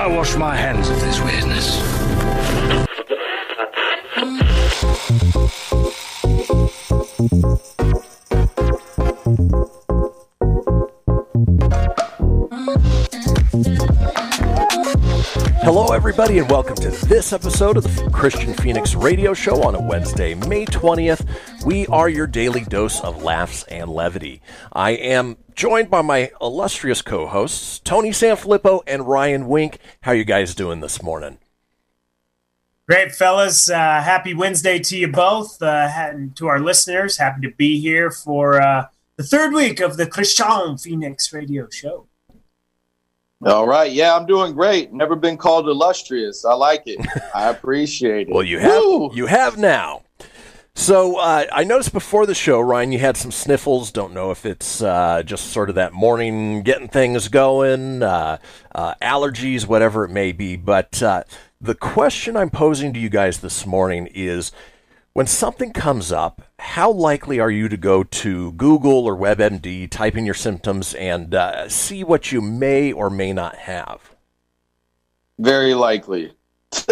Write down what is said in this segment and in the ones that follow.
I wash my hands of this weirdness. Mm. Hello, everybody, and welcome to this episode of the Kristian Fenix Radio Show on a Wednesday, May 20th. We are your daily dose of laughs and levity. I am joined by my illustrious co hosts, Tony Sanfilippo and Ryan Wink. How you guys doing this morning? Great, fellas. Uh, happy Wednesday to you both. Uh, and to our listeners, happy to be here for uh, the third week of the Kristian Fenix radio show. All right. Yeah, I'm doing great. Never been called illustrious. I like it. I appreciate it. Well, you have Woo! you have now. So uh, I noticed before the show, Ryan, you had some sniffles. Don't know if it's uh, just sort of that morning getting things going, uh, uh, allergies, whatever it may be. But uh, the question I'm posing to you guys this morning is: when something comes up, how likely are you to go to Google or WebMD, type in your symptoms, and uh, see what you may or may not have? Very likely.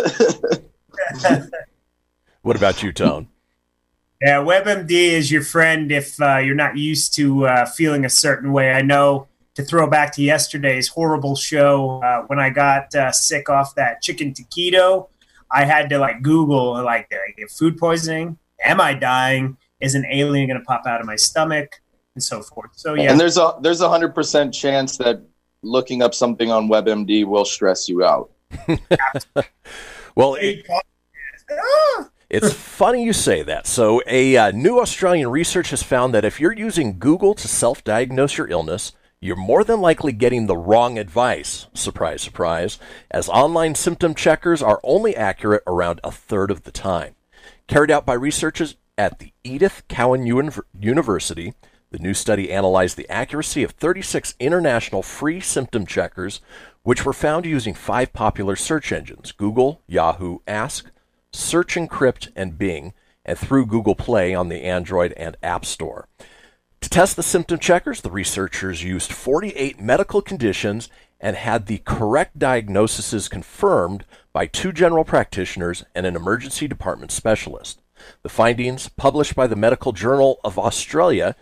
What about you, Tone? Yeah, WebMD is your friend if uh, you're not used to uh, feeling a certain way. I know to throw back to yesterday's horrible show uh, when I got uh, sick off that chicken taquito, I had to like Google like, did I get food poisoning? Am I dying? Is an alien going to pop out of my stomach? And so forth. So yeah, And there's a there's a hundred percent chance that looking up something on WebMD will stress you out. Well, it! It's funny you say that. So, a uh, new Australian research has found that if you're using Google to self diagnose your illness, you're more than likely getting the wrong advice. Surprise, surprise, as online symptom checkers are only accurate around a third of the time. Carried out by researchers at the Edith Cowan Uni- University, the new study analyzed the accuracy of 36 international free symptom checkers, which were found using five popular search engines Google, Yahoo, Ask, Search Encrypt, and Bing, and through Google Play on the Android and App Store. To test the symptom checkers, the researchers used 48 medical conditions and had the correct diagnoses confirmed by two general practitioners and an emergency department specialist. The findings, published by the Medical Journal of Australia,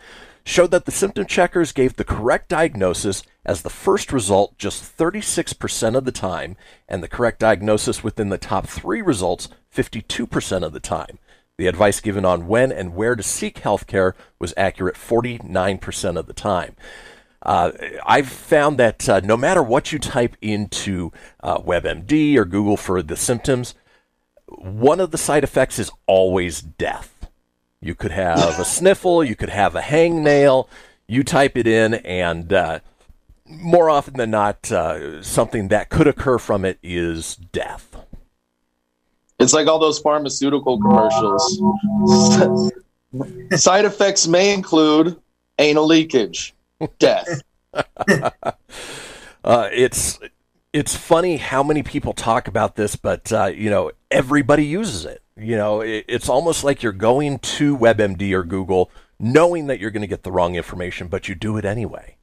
showed that the symptom checkers gave the correct diagnosis as the first result just 36% of the time, and the correct diagnosis within the top three results 52% of the time. The advice given on when and where to seek health care was accurate 49% of the time. Uh, I've found that uh, no matter what you type into uh, WebMD or Google for the symptoms, one of the side effects is always death. You could have a sniffle, you could have a hangnail. You type it in, and uh, more often than not, uh, something that could occur from it is death. It's like all those pharmaceutical commercials. Side effects may include anal leakage, death. Uh, it's it's funny how many people talk about this, but uh, you know everybody uses it. You know, it, it's almost like you're going to WebMD or Google, knowing that you're going to get the wrong information, but you do it anyway.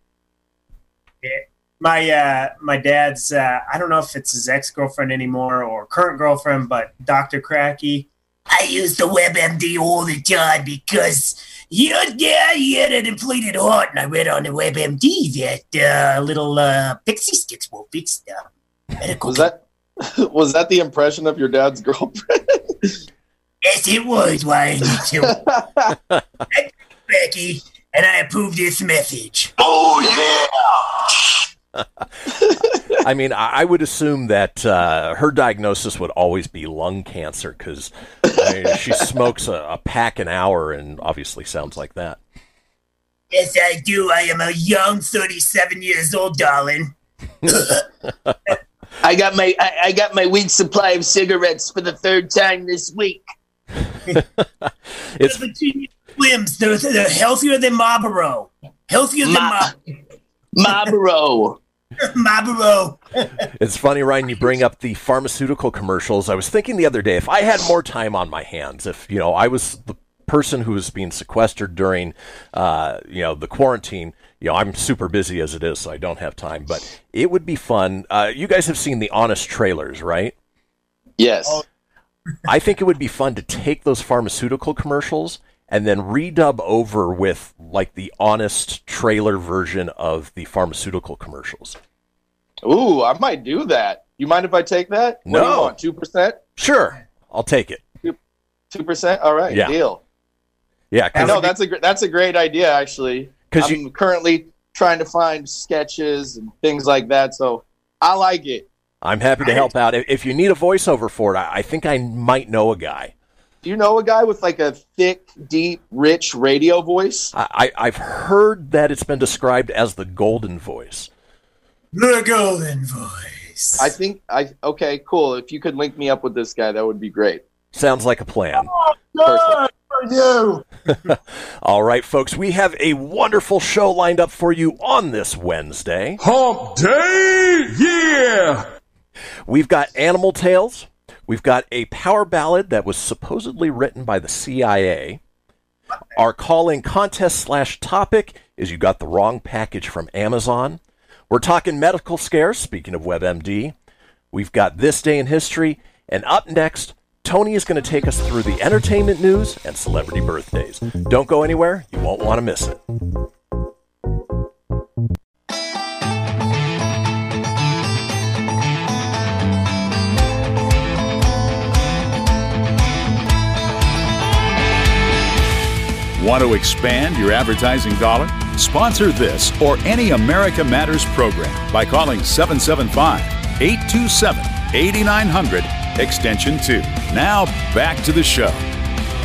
My uh, my dad's uh, I don't know if it's his ex girlfriend anymore or current girlfriend, but Dr. Cracky. I use the WebMD all the time because Yeah, yeah, he had a inflated heart, and I read on the WebMD that uh, little uh, pixie sticks will fix them. Medical Was that was that the impression of your dad's girlfriend? Yes, it was. Why I need. Becky, and I approve this message. I mean, I, I would assume that uh, her diagnosis would always be lung cancer because I mean, she smokes a, a pack an hour and obviously sounds like that. Yes, I do. I am a young 37 years old, darling. I got my I, I got my week's supply of cigarettes for the third time this week. It's Virginia Slims, they're, they're healthier than Marlboro. Healthier than Ma- Mar- Marlboro. Marlboro. It's funny, Ryan, you bring up the pharmaceutical commercials. I was thinking the other day, if I had more time on my hands, if, you know, I was the person who was being sequestered during, uh, you know, the quarantine, you know, I'm super busy as it is, so I don't have time, but it would be fun. Uh, you guys have seen the Honest trailers, right? yes. I think it would be fun to take those pharmaceutical commercials and then redub over with like the honest trailer version of the pharmaceutical commercials. Ooh, I might do that. You mind if I take that? No. Two percent? Sure, I'll take it. Two percent? All right, Yeah. deal. Yeah, No, that's a gr- that's a great idea actually. 'Cause I'm you- currently trying to find sketches and things like that, so I like it. I'm happy to help out. If- you need a voiceover for it, I I think I might know a guy. Do you know a guy with like a thick, deep, rich radio voice? I, I, I've heard that it's been described as the golden voice. The golden voice. I think I okay, cool. If you could link me up with this guy, that would be great. Sounds like a plan. Oh, Perfect. All right, folks, we have a wonderful show lined up for you on this Wednesday. Hump day! Yeah! We've got Animal Tales. We've got a power ballad that was supposedly written by the CIA. Our calling contest slash topic is you got the wrong package from Amazon. We're talking medical scares, speaking of WebMD. We've got this day in history. And up next, Tony is going to take us through the entertainment news and celebrity birthdays. Don't go anywhere, you won't want to miss it. Want to expand your advertising dollar? Sponsor this or any America Matters program by calling 775 827 8900 extension 2. Now back to the show.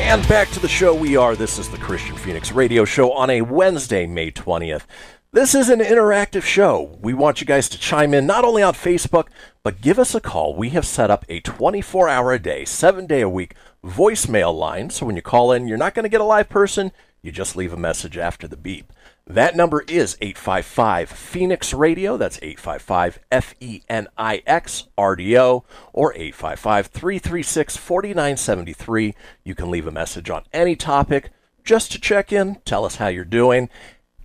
And back to the show we are. This is the Kristian Fenix Radio Show on a Wednesday, May 20th. This is an interactive show. We want you guys to chime in not only on Facebook, but give us a call. We have set up a 24 hour a day, seven day a week voicemail line. So when you call in, you're not going to get a live person. You just leave a message after the beep. That number is 855 Fenix Radio. That's 855 F E N I X R D O or 855 336 4973. You can leave a message on any topic just to check in, tell us how you're doing.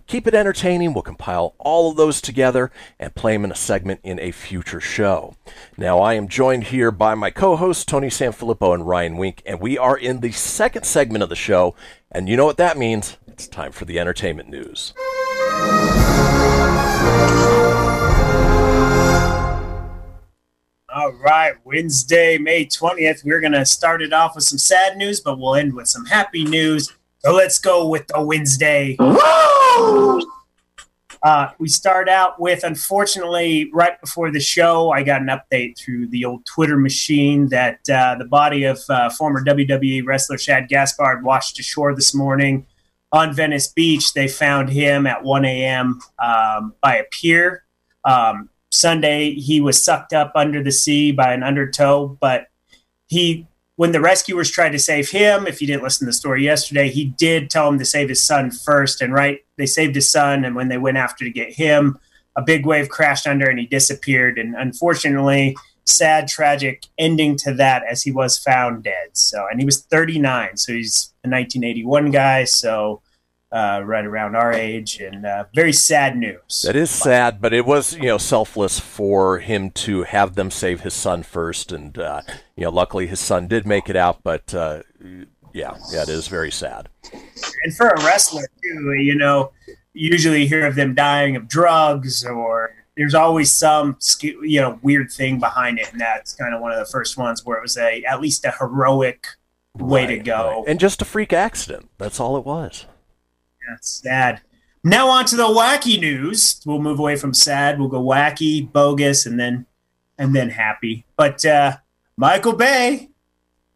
Keep it entertaining. We'll compile all of those together and play them in a segment in a future show. Now, I am joined here by my co hosts, Tony Sanfilippo and Ryan Wink, and we are in the second segment of the show. And you know what that means? It's time for the entertainment news. All right, Wednesday, May 20th. We're going to start it off with some sad news, but we'll end with some happy news. So let's go with the Wednesday. Uh, we start out with, unfortunately, right before the show, I got an update through the old Twitter machine that uh, the body of uh, former WWE wrestler Shad Gaspard washed ashore this morning on Venice Beach. They found him at 1 a.m. Um, by a pier. Um, Sunday, he was sucked up under the sea by an undertow, but he when the rescuers tried to save him, if you didn't listen to the story yesterday, he did tell him to save his son first. And right, they saved his son. And when they went after to get him, a big wave crashed under and he disappeared. And unfortunately, sad, tragic ending to that as he was found dead. So, and he was 39. So he's a 1981 guy. So, uh, right around our age, and uh, very sad news. That is sad, but it was, you know, selfless for him to have them save his son first. And, uh, you know, luckily his son did make it out, but uh, Yeah, yeah, it is very sad. and for a wrestler too, you know, usually you hear of them dying of drugs or there's always some you know weird thing behind it, and that's kind of one of the first ones where it was a at least a heroic way to go. right. And just a freak accident. That's all it was. That's sad. Now on to the wacky news. We'll move away from sad. We'll go wacky, bogus, and then and then happy. But uh, Michael Bay,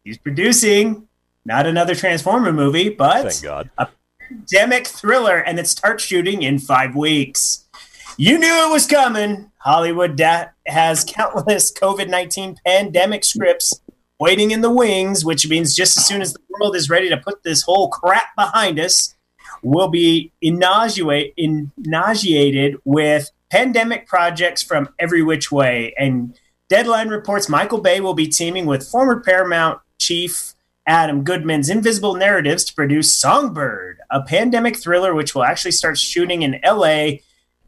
he's producing not another Transformer movie, but Thank God. a pandemic thriller, and it starts shooting in five weeks. You knew it was coming. Hollywood da- has countless COVID 19 pandemic scripts waiting in the wings, which means just as soon as the world is ready to put this whole crap behind us, we'll be inaugurate, with pandemic projects from every which way. And Deadline reports Michael Bay will be teaming with former Paramount chief Adam Goodman's Invisible Narratives to produce Songbird, a pandemic thriller which will actually start shooting in LA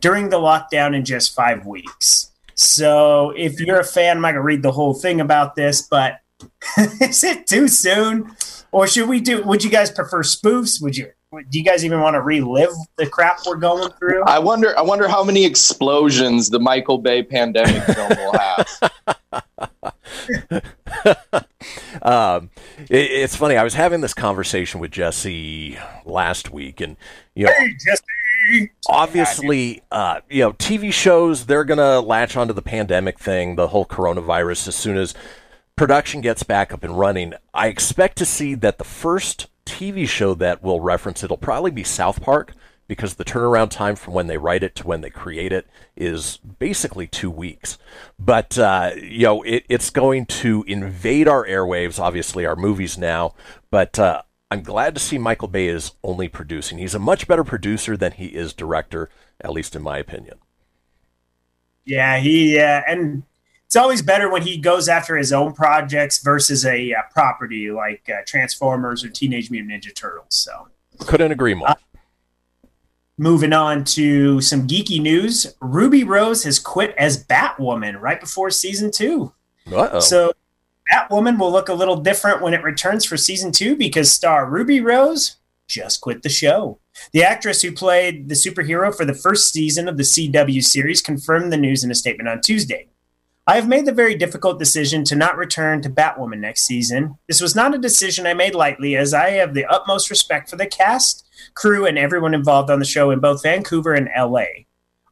during the lockdown in just five weeks. So if you're a fan, I'm not gonna read the whole thing about this, but is it too soon? Or should we do would you guys prefer spoofs? Would you do you guys even want to relive the crap we're going through? I wonder. I wonder how many explosions the Michael Bay pandemic film will have. um, it, it's funny. I was having this conversation with Jesse last week, and you know, Hey, Jesse. obviously, uh, you know, TV shows they're gonna latch onto the pandemic thing, the whole coronavirus, as soon as production gets back up and running. I expect to see that the first TV show that will reference it'll probably be South Park because the turnaround time from when they write it to when they create it is basically two weeks. But uh, you know, it, it's going to invade our airwaves, obviously our movies now. But uh, I'm glad to see Michael Bay is only producing. He's a much better producer than he is director, at least in my opinion. Yeah, he uh, and it's always better when he goes after his own projects versus a uh, property like uh, Transformers or Teenage Mutant Ninja Turtles. So, Couldn't agree more. moving on to some geeky news, Ruby Rose has quit as Batwoman right before season two. Uh-oh. So, Batwoman will look a little different when it returns for season two because star Ruby Rose just quit the show. The actress who played the superhero for the first season of the CW series confirmed the news in a statement on Tuesday. I have made the very difficult decision to not return to Batwoman next season. This was not a decision I made lightly, as I have the utmost respect for the cast, crew, and everyone involved on the show in both Vancouver and LA.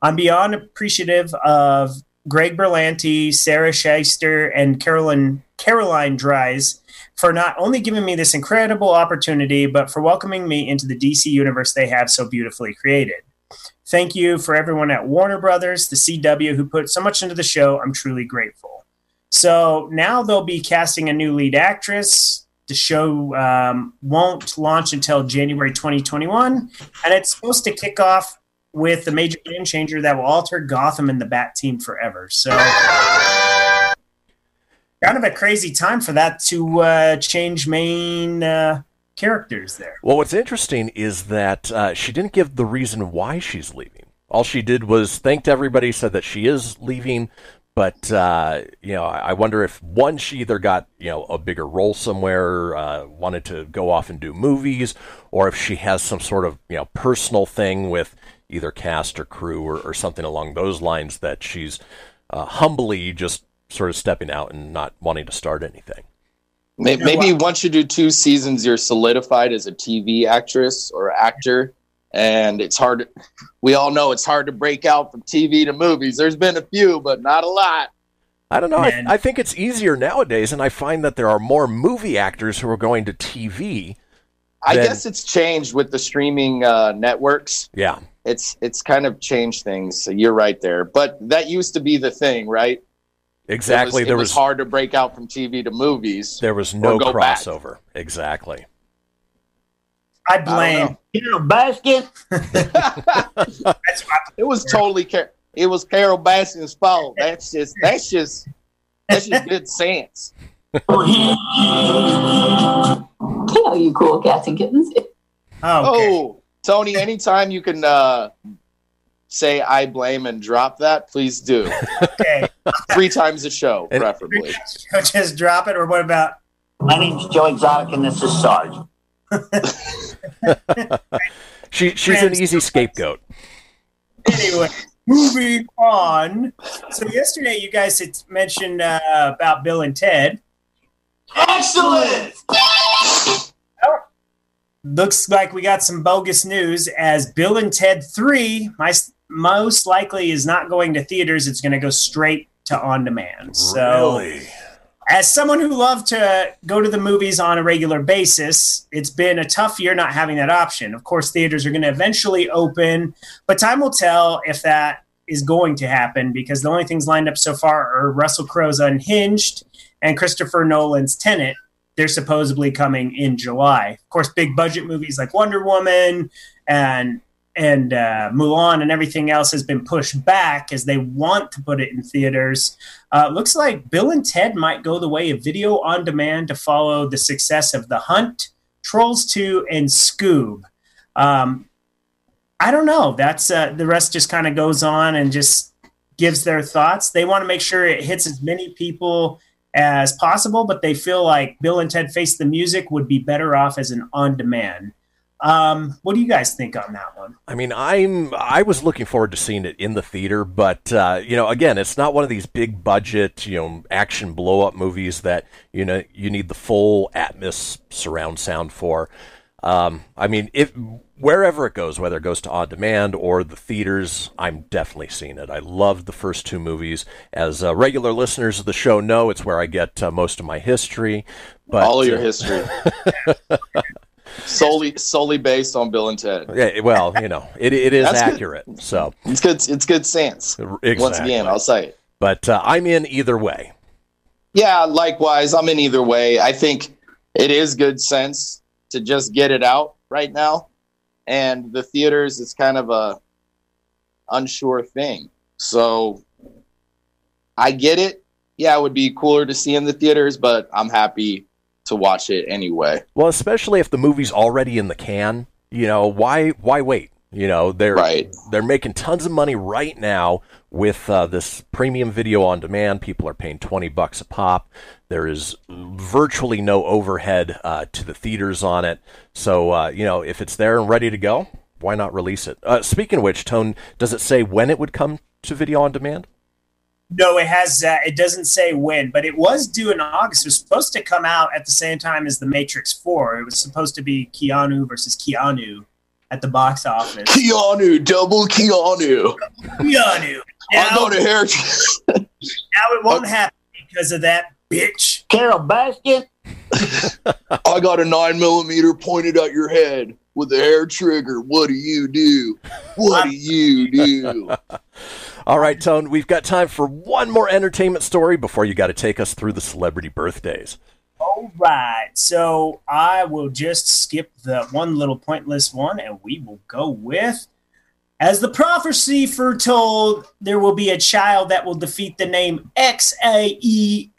I'm beyond appreciative of Greg Berlanti, Sarah Schechter, and Carolyn Caroline Dries for not only giving me this incredible opportunity, but for welcoming me into the DC universe they have so beautifully created. Thank you for everyone at Warner Brothers, the CW, who put so much into the show. I'm truly grateful. So now they'll be casting a new lead actress. The show um, won't launch until January 2021, and it's supposed to kick off with the major game changer that will alter Gotham and the Bat Team forever. So, kind of a crazy time for that to uh, change main uh, characters there. Well, what's interesting is that uh, she didn't give the reason why she's leaving. All she did was thanked everybody, said that she is leaving, but uh, you know, I wonder if one she either got you know a bigger role somewhere, uh, wanted to go off and do movies, or if she has some sort of you know personal thing with either cast or crew or, or something along those lines that she's uh, humbly just sort of stepping out and not wanting to start anything. May- Maybe once you do two seasons, you're solidified as a TV actress or actor, and it's hard. We all know it's hard to break out from TV to movies. There's been a few, but not a lot. I don't know. I, I think it's easier nowadays, and I find that there are more movie actors who are going to TV. I Then- guess it's changed with the streaming uh, networks. Yeah, It's it's kind of changed things. So you're right there, but that used to be the thing, right? Exactly. It was, there it was was hard to break out from TV to movies. there was no go back. crossover. Exactly. I blame. know. You know, basket. That's It was totally Car- it was Carole Baskin's fault. That's just that's just that's just good sense. Hello, you cool cats and kittens. Oh, okay. Oh, Tony, anytime you can uh, say I blame and drop that, please do. okay. Three times a show, And- preferably. Just drop it, or what about? My name's Joe Exotic, and this is Sarge. She she's an easy scapegoat. anyway, moving on. So yesterday, you guys had mentioned uh, about Bill and Ted. Excellent. Looks like we got some bogus news as Bill and Ted 3 my, most likely is not going to theaters. It's going to go straight to on demand. So, Really? as someone who loved to go to the movies on a regular basis, it's been a tough year not having that option. Of course, theaters are going to eventually open, but time will tell if that is going to happen because the only things lined up so far are Russell Crowe's Unhinged and Christopher Nolan's Tenet. They're supposedly coming in July. Of course, big budget movies like Wonder Woman and and uh, Mulan and everything else has been pushed back as they want to put it in theaters. Uh, looks like Bill and Ted might go the way of video on demand to follow the success of The Hunt, Trolls 2, and Scoob. Um, I don't know. That's uh, the rest just kind of goes on and just gives their thoughts. They want to make sure it hits as many people as possible, but they feel like Bill and Ted Face the Music would be better off as an on demand. Um, what do you guys think on that one? I mean, I'm I was looking forward to seeing it in the theater, but uh, you know, again, it's not one of these big budget, you know, action blow up movies that you know you need the full Atmos surround sound for. Um, I mean, if wherever it goes, whether it goes to on demand or the theaters, I'm definitely seeing it. I loved the first two movies. As uh, regular listeners of the show know, it's where I get uh, most of my history. But All of your uh, history. solely solely based on Bill and Ted. Yeah, well, you know, it, it is That's good. accurate. So It's good. It's good sense. Once again, I'll say it. But uh, I'm in either way. Yeah, likewise. I'm in either way. I think it is good sense to just get it out right now, and the theaters is kind of a unsure thing. So I get it. Yeah, it would be cooler to see in the theaters, but I'm happy to watch it anyway. Well, especially if the movie's already in the can, you know, why why wait? You know, they're Right. they're making tons of money right now with uh, this premium video on demand. People are paying twenty bucks a pop. There is virtually no overhead uh, to the theaters on it. So uh, you know, if it's there and ready to go, why not release it? Uh, speaking of which, Tone, does it say when it would come to video on demand? No, it has. Uh, it doesn't say when, but it was due in August. It was supposed to come out at the same time as The Matrix Four. It was supposed to be Keanu versus Keanu at the box office. Keanu, double Keanu. Keanu. I Now, go to hair. now it won't happen because of that bitch. Carole Baskin. I got a nine millimeter pointed at your head with a hair trigger. What do you do? What do you do? All right, Tone, we've got time for one more entertainment story before you got to take us through the celebrity birthdays. All right. So I will just skip the one little pointless one and we will go with as the prophecy foretold, there will be a child that will defeat the name XAEA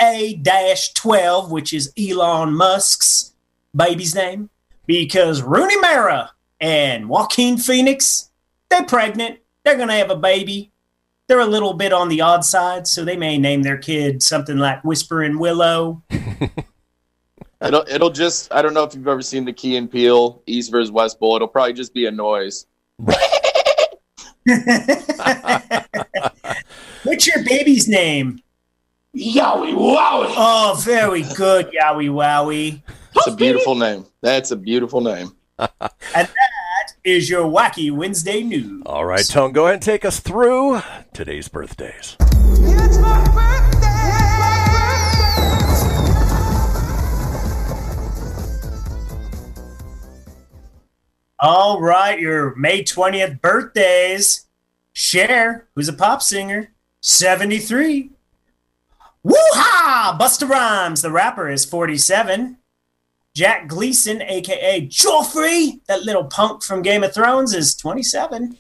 12, which is Elon Musk's baby's name, because Rooney Mara and Joaquin Phoenix, they're pregnant. They're going to have a baby. They're a little bit on the odd side, so they may name their kid something like Whispering Willow. It'll it'll just I don't know if you've ever seen the Key and Peele East versus West Bowl. It'll probably just be a noise. What's your baby's name? Yowie wowie. Oh, very good, Yowie Wowie. It's a beautiful name. That's a beautiful name. And that is your wacky Wednesday news. All right, Tone, go ahead and take us through today's birthdays. All right, your May 20th birthdays. Cher, who's a pop singer, 73. Woo-ha! Busta Rhymes, the rapper, is 47. Jack Gleeson, aka Joffrey, that little punk from Game of Thrones, is 27.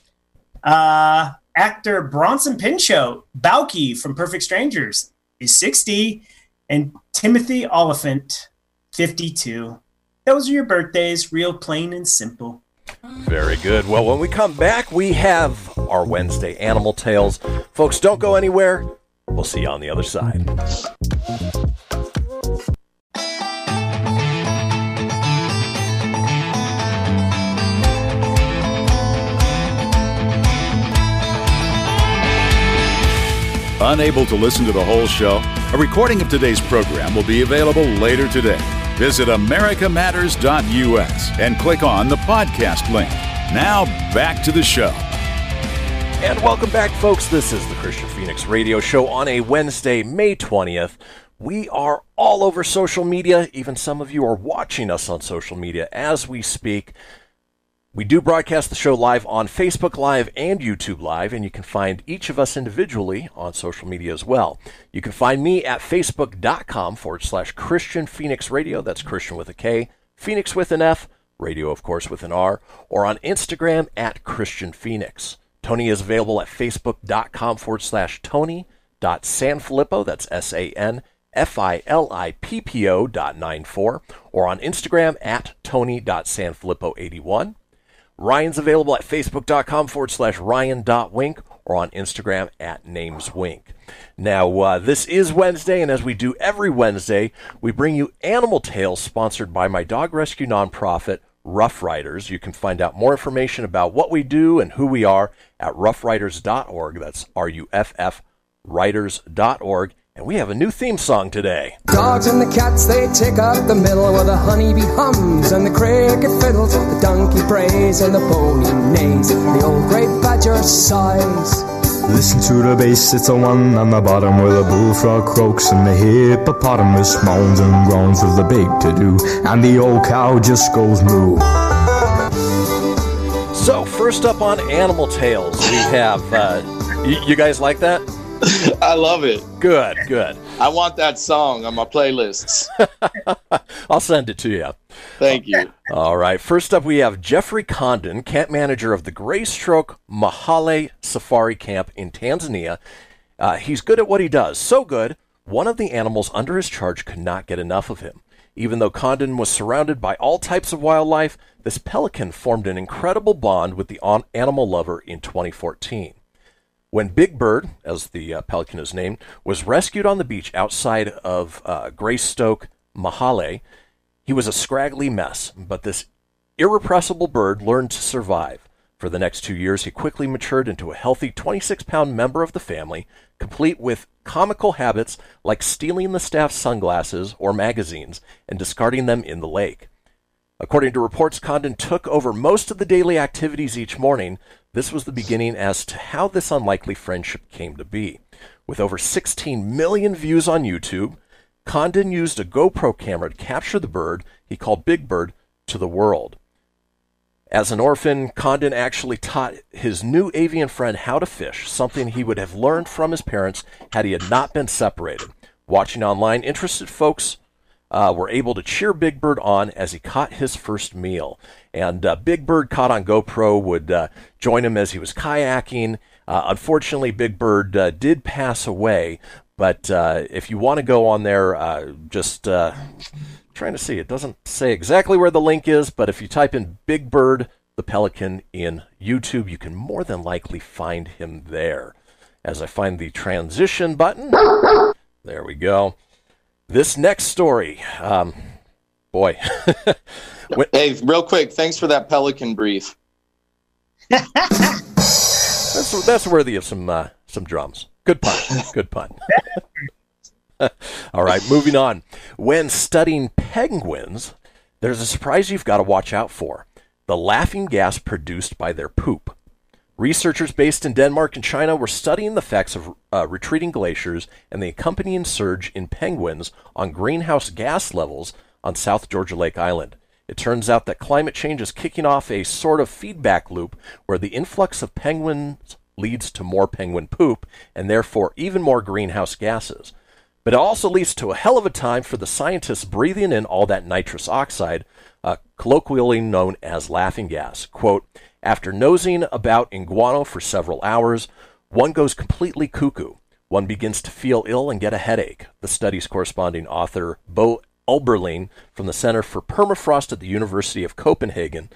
Uh, actor Bronson Pinchot, Balky from Perfect Strangers, is 60. And Timothy Olyphant, 52. Those are your birthdays, real plain and simple. Very good. Well, when we come back, we have our Wednesday Animal Tales. Folks, don't go anywhere. We'll see you on the other side. Unable to listen to the whole show? A recording of today's program will be available later today. Visit americamatters.us and click on the podcast link. Now, back to the show. And welcome back, folks. This is the Kristian Fenix Radio Show on a Wednesday, May 20th. We are all over social media. Even some of you are watching us on social media as we speak. We do broadcast the show live on Facebook Live and YouTube Live, and you can find each of us individually on social media as well. You can find me at facebook.com forward slash Kristian Fenix Radio. That's Kristian with a K, Fenix with an F, radio, of course, with an R, or on Instagram at Kristian Fenix. Tony is available at facebook.com forward slash Tony.Sanfilippo. That's S A N F I L I P P O dot nine four, or on Instagram at Tony.Sanfilippo81. Ryan's available at facebook.com forward slash Ryan.wink or on Instagram at nameswink. Now, uh, this is Wednesday, and as we do every Wednesday, we bring you Animal Tales sponsored by my dog rescue nonprofit, Rough Riders. You can find out more information about what we do and who we are at roughriders.org. That's R U F F riders.org. And we have a new theme song today. Dogs and the cats, they take up the middle where the honeybee hums and the cricket fiddles, the donkey prays and the pony neighs, the old grey badger sighs. Listen to the bass, it's the one on the bottom where the bullfrog croaks and the hippopotamus moans and groans with the big to do, and the old cow just goes moo. So, first up on Animal Tales, we have. Uh, y- you guys like that? I love it. Good, good. I want that song on my playlists. I'll send it to you. Thank you. All right. First up, we have Jeffrey Condon, camp manager of the Greystoke Mahale Safari Camp in Tanzania. Uh, he's good at what he does. So good, one of the animals under his charge could not get enough of him. Even though Condon was surrounded by all types of wildlife, this pelican formed an incredible bond with the on- animal lover in 2014. When Big Bird, as the uh, pelican is named, was rescued on the beach outside of uh, Greystoke, Mahale, he was a scraggly mess, but this irrepressible bird learned to survive. For the next two years, he quickly matured into a healthy 26 pound member of the family, complete with comical habits like stealing the staff's sunglasses or magazines and discarding them in the lake. According to reports, Condon took over most of the daily activities each morning. This was the beginning as to how this unlikely friendship came to be. With over 16 million views on YouTube, Condon used a GoPro camera to capture the bird he called Big Bird to the world. As an orphan, Condon actually taught his new avian friend how to fish, something he would have learned from his parents had he had not been separated. Watching online, interested folks uh, were able to cheer Big Bird on as he caught his first meal. And uh, Big Bird, caught on GoPro, would uh, join him as he was kayaking. Uh, unfortunately, Big Bird uh, did pass away. But uh, if you want to go on there, just trying to see. It doesn't say exactly where the link is, but if you type in Big Bird the Pelican in YouTube, you can more than likely find him there. As I find the transition button, there we go. This next story, um, boy. hey, real quick, thanks for that pelican brief. that's, that's worthy of some uh, some drums. Good pun. Good pun. All right, moving on. When studying penguins, there's a surprise you've got to watch out for the laughing gas produced by their poop. Researchers based in Denmark and China were studying the effects of uh, retreating glaciers and the accompanying surge in penguins on greenhouse gas levels on South Georgia Lake Island. It turns out that climate change is kicking off a sort of feedback loop where the influx of penguins leads to more penguin poop and therefore even more greenhouse gases. But it also leads to a hell of a time for the scientists breathing in all that nitrous oxide, uh, colloquially known as laughing gas. Quote, after nosing about in guano for several hours, one goes completely cuckoo. One begins to feel ill and get a headache. The study's corresponding author, Bo Elberling from the Center for Permafrost at the University of Copenhagen,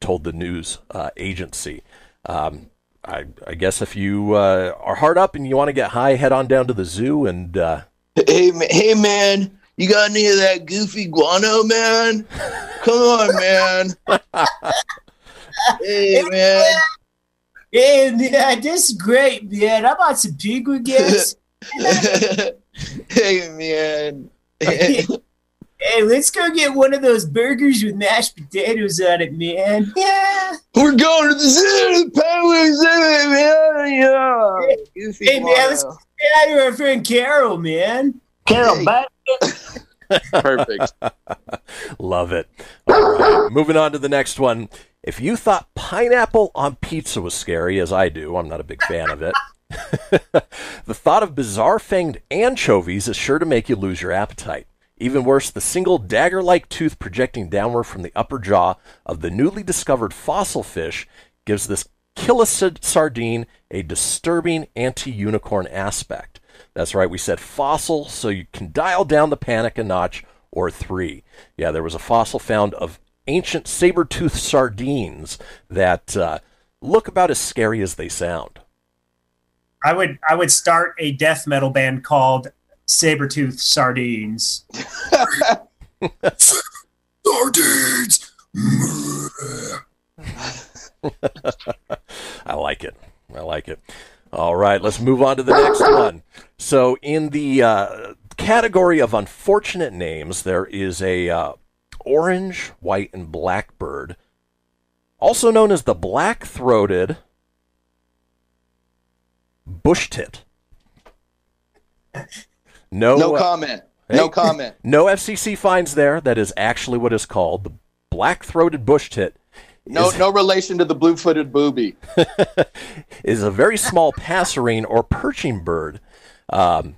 told the news uh, agency. Um, I, I, guess if you uh, are hard up and you want to get high, head on down to the zoo and. Uh, hey, hey, man, you got any of that goofy guano, man? Come on, man. hey, man. Hey, man, this is great, man. I bought some penguin gas. hey man. Hey, let's go get one of those burgers with mashed potatoes on it, man. Yeah. We're going to the zoo. The Penguins, man. Yeah. Goofy Hey, man, let's get out of our friend Carol, man. Carol, back. Perfect. Love it. All right, moving on to the next one. If you thought pineapple on pizza was scary, as I do, I'm not a big fan of it. the thought of bizarre fanged anchovies is sure to make you lose your appetite. Even worse, the single dagger like tooth projecting downward from the upper jaw of the newly discovered fossil fish gives this killicid sardine a disturbing anti unicorn aspect. That's right, we said fossil, so you can dial down the panic a notch or three. Yeah, there was a fossil found of ancient saber toothed sardines that uh, look about as scary as they sound. I would I would start a death metal band called Sabretooth Sardines. Sardines. I like it. I like it. All right, let's move on to the next one. So, in the uh, category of unfortunate names, there is a uh, orange, white, and black bird, also known as the black-throated bush tit. No, No uh, comment. No comment. no FCC finds there. That is actually what is called the black-throated bush tit. No, is- no relation to the blue-footed booby. is a very small passerine or perching bird. Um,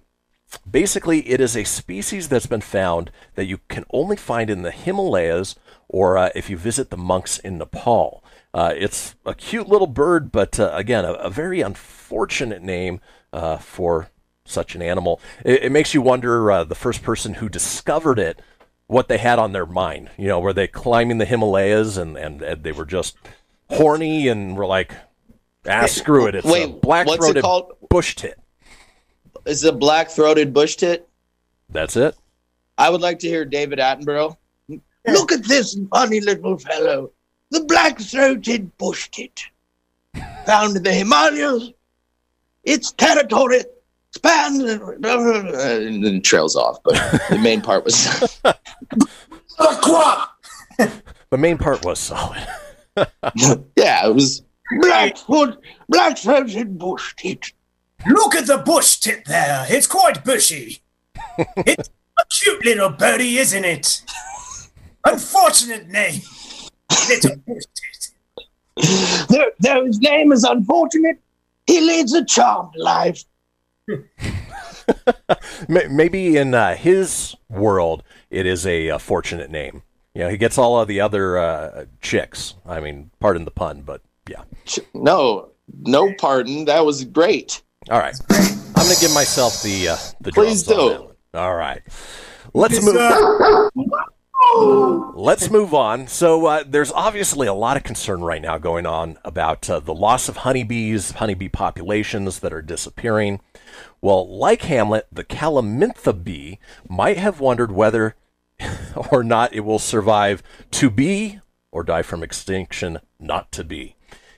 basically, it is a species that's been found that you can only find in the Himalayas or uh, if you visit the monks in Nepal. Uh, it's a cute little bird, but uh, again, a, a very unfortunate name uh, for such an animal. It, it makes you wonder uh, the first person who discovered it, what they had on their mind. You know, were they climbing the Himalayas and, and, and they were just horny and were like, ah, screw it. It's Wait, a black-throated called? bush tit. It's a black-throated bush tit. That's it. I would like to hear David Attenborough. Look at this funny little fellow, the black-throated bush tit, found in the Himalayas. Its territory spans. And then trails off, but the main part was The main part was solid. yeah, it was Blackfoot, black-throated bush tit. Look at the bush tit there. It's quite bushy. it's a cute little birdie, isn't it? Unfortunate name. Little bush tit. Though, though his name is unfortunate, he leads a charmed life. Maybe in uh, his world, it is a, uh fortunate name. You know, he gets all of the other uh, chicks. I mean, pardon the pun, but yeah. no, no pardon. That was great. All right, I'm going to give myself the uh, the Please drums on do. that. All right, let's move. Let's move on. So uh, there's obviously a lot of concern right now going on about uh, the loss of honeybees, honeybee populations that are disappearing. Well, like Hamlet, the Calamintha bee might have wondered whether or not it will survive to be or die from extinction not to be.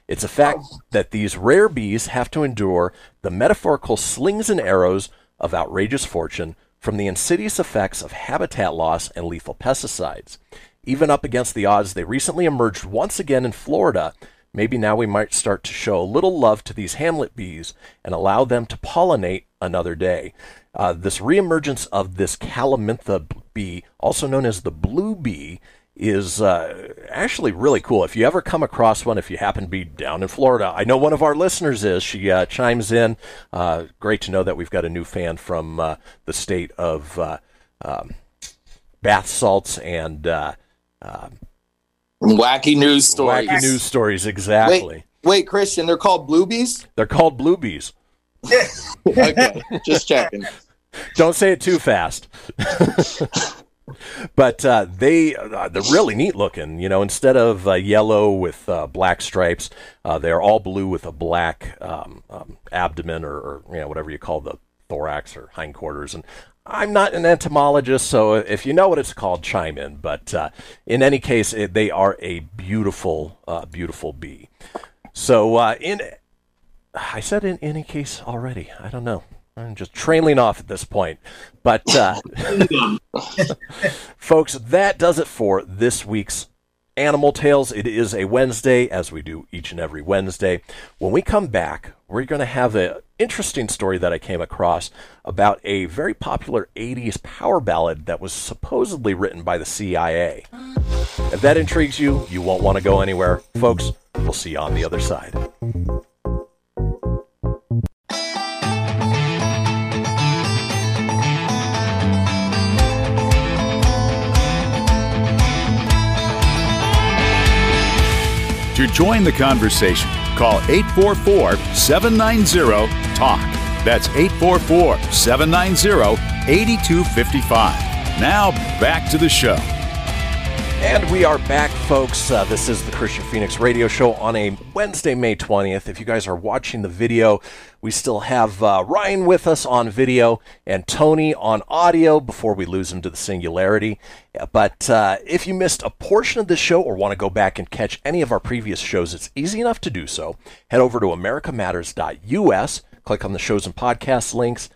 It's a fact that these rare bees have to endure the metaphorical slings and arrows of outrageous fortune from the insidious effects of habitat loss and lethal pesticides. Even up against the odds, they recently emerged once again in Florida. Maybe now we might start to show a little love to these hamlet bees and allow them to pollinate another day. Uh, this reemergence of this calamintha bee, also known as the blue bee, is uh, actually really cool. If you ever come across one, if you happen to be down in Florida, I know one of our listeners is. She uh, chimes in. Uh, great to know that we've got a new fan from uh, the state of uh, um, bath salts and uh, um, Wacky news stories. wacky news stories. Exactly. Wait, wait, Kristian, they're called bluebies? They're called blue bees. okay, just checking. Don't say it too fast. but uh, they uh, they're really neat looking. You know, instead of uh, yellow with uh, black stripes, uh, they're all blue with a black um, um, abdomen or, or you know whatever you call the thorax or hindquarters. And I'm not an entomologist, so if you know what it's called, chime in. But uh, in any case, it, they are a beautiful, uh, beautiful bee. So uh, in I said in any case already. I don't know. I'm just trailing off at this point. But, uh, folks, that does it for this week's Animal Tales. It is a Wednesday, as we do each and every Wednesday. When we come back, we're going to have an interesting story that I came across about a very popular 80s power ballad that was supposedly written by the CIA. If that intrigues you, you won't want to go anywhere. Folks, we'll see you on the other side. To join the conversation, call 844 790 TALK. That's 844 790 8255. Now back to the show. And we are back, folks. Uh, this is the Kristian Fenix Radio Show on a Wednesday, May 20th. If you guys are watching the video, we still have uh, Ryan with us on video and Tony on audio before we lose him to the singularity. Uh, But uh, if you missed a portion of this show or want to go back and catch any of our previous shows, it's easy enough to do so. Head over to americamatters.us, click on the shows and podcasts links,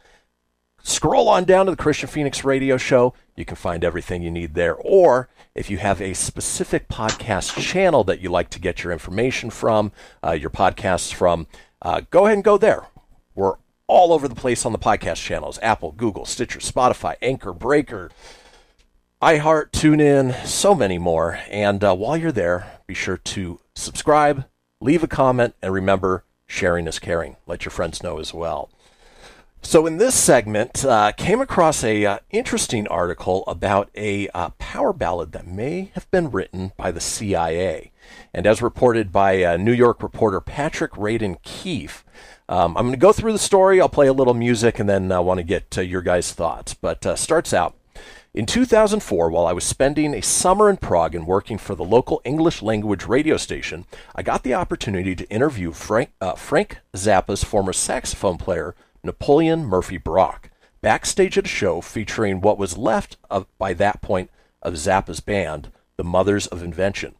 scroll on down to the Kristian Fenix Radio Show. You can find everything you need there. Or if you have a specific podcast channel that you like to get your information from, uh, your podcasts from, uh, go ahead and go there. We're all over the place on the podcast channels Apple, Google, Stitcher, Spotify, Anchor, Breaker, iHeart, TuneIn, so many more. And uh, while you're there, be sure to subscribe, leave a comment, and remember sharing is caring. Let your friends know as well. So in this segment, uh, came across a uh, interesting article about a uh, power ballad that may have been written by the CIA, and as reported by uh, New York reporter Patrick Radden Keefe. Um, I'm going to go through the story. I'll play a little music, and then I want to get uh, your guys' thoughts. But uh, starts out. In 2004, while I was spending a summer in Prague and working for the local English language radio station, I got the opportunity to interview Frank, uh, Frank Zappa's former saxophone player, Napoleon Murphy Brock, backstage at a show featuring what was left of, by that point of Zappa's band, the Mothers of Invention.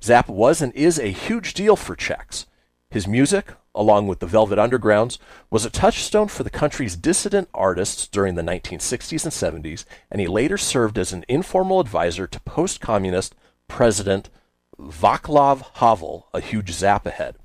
Zappa was and is a huge deal for Czechs. His music, along with the Velvet Undergrounds, was a touchstone for the country's dissident artists during the 1960s and 70s, and he later served as an informal advisor to post communist President Václav Havel, a huge Zappa head.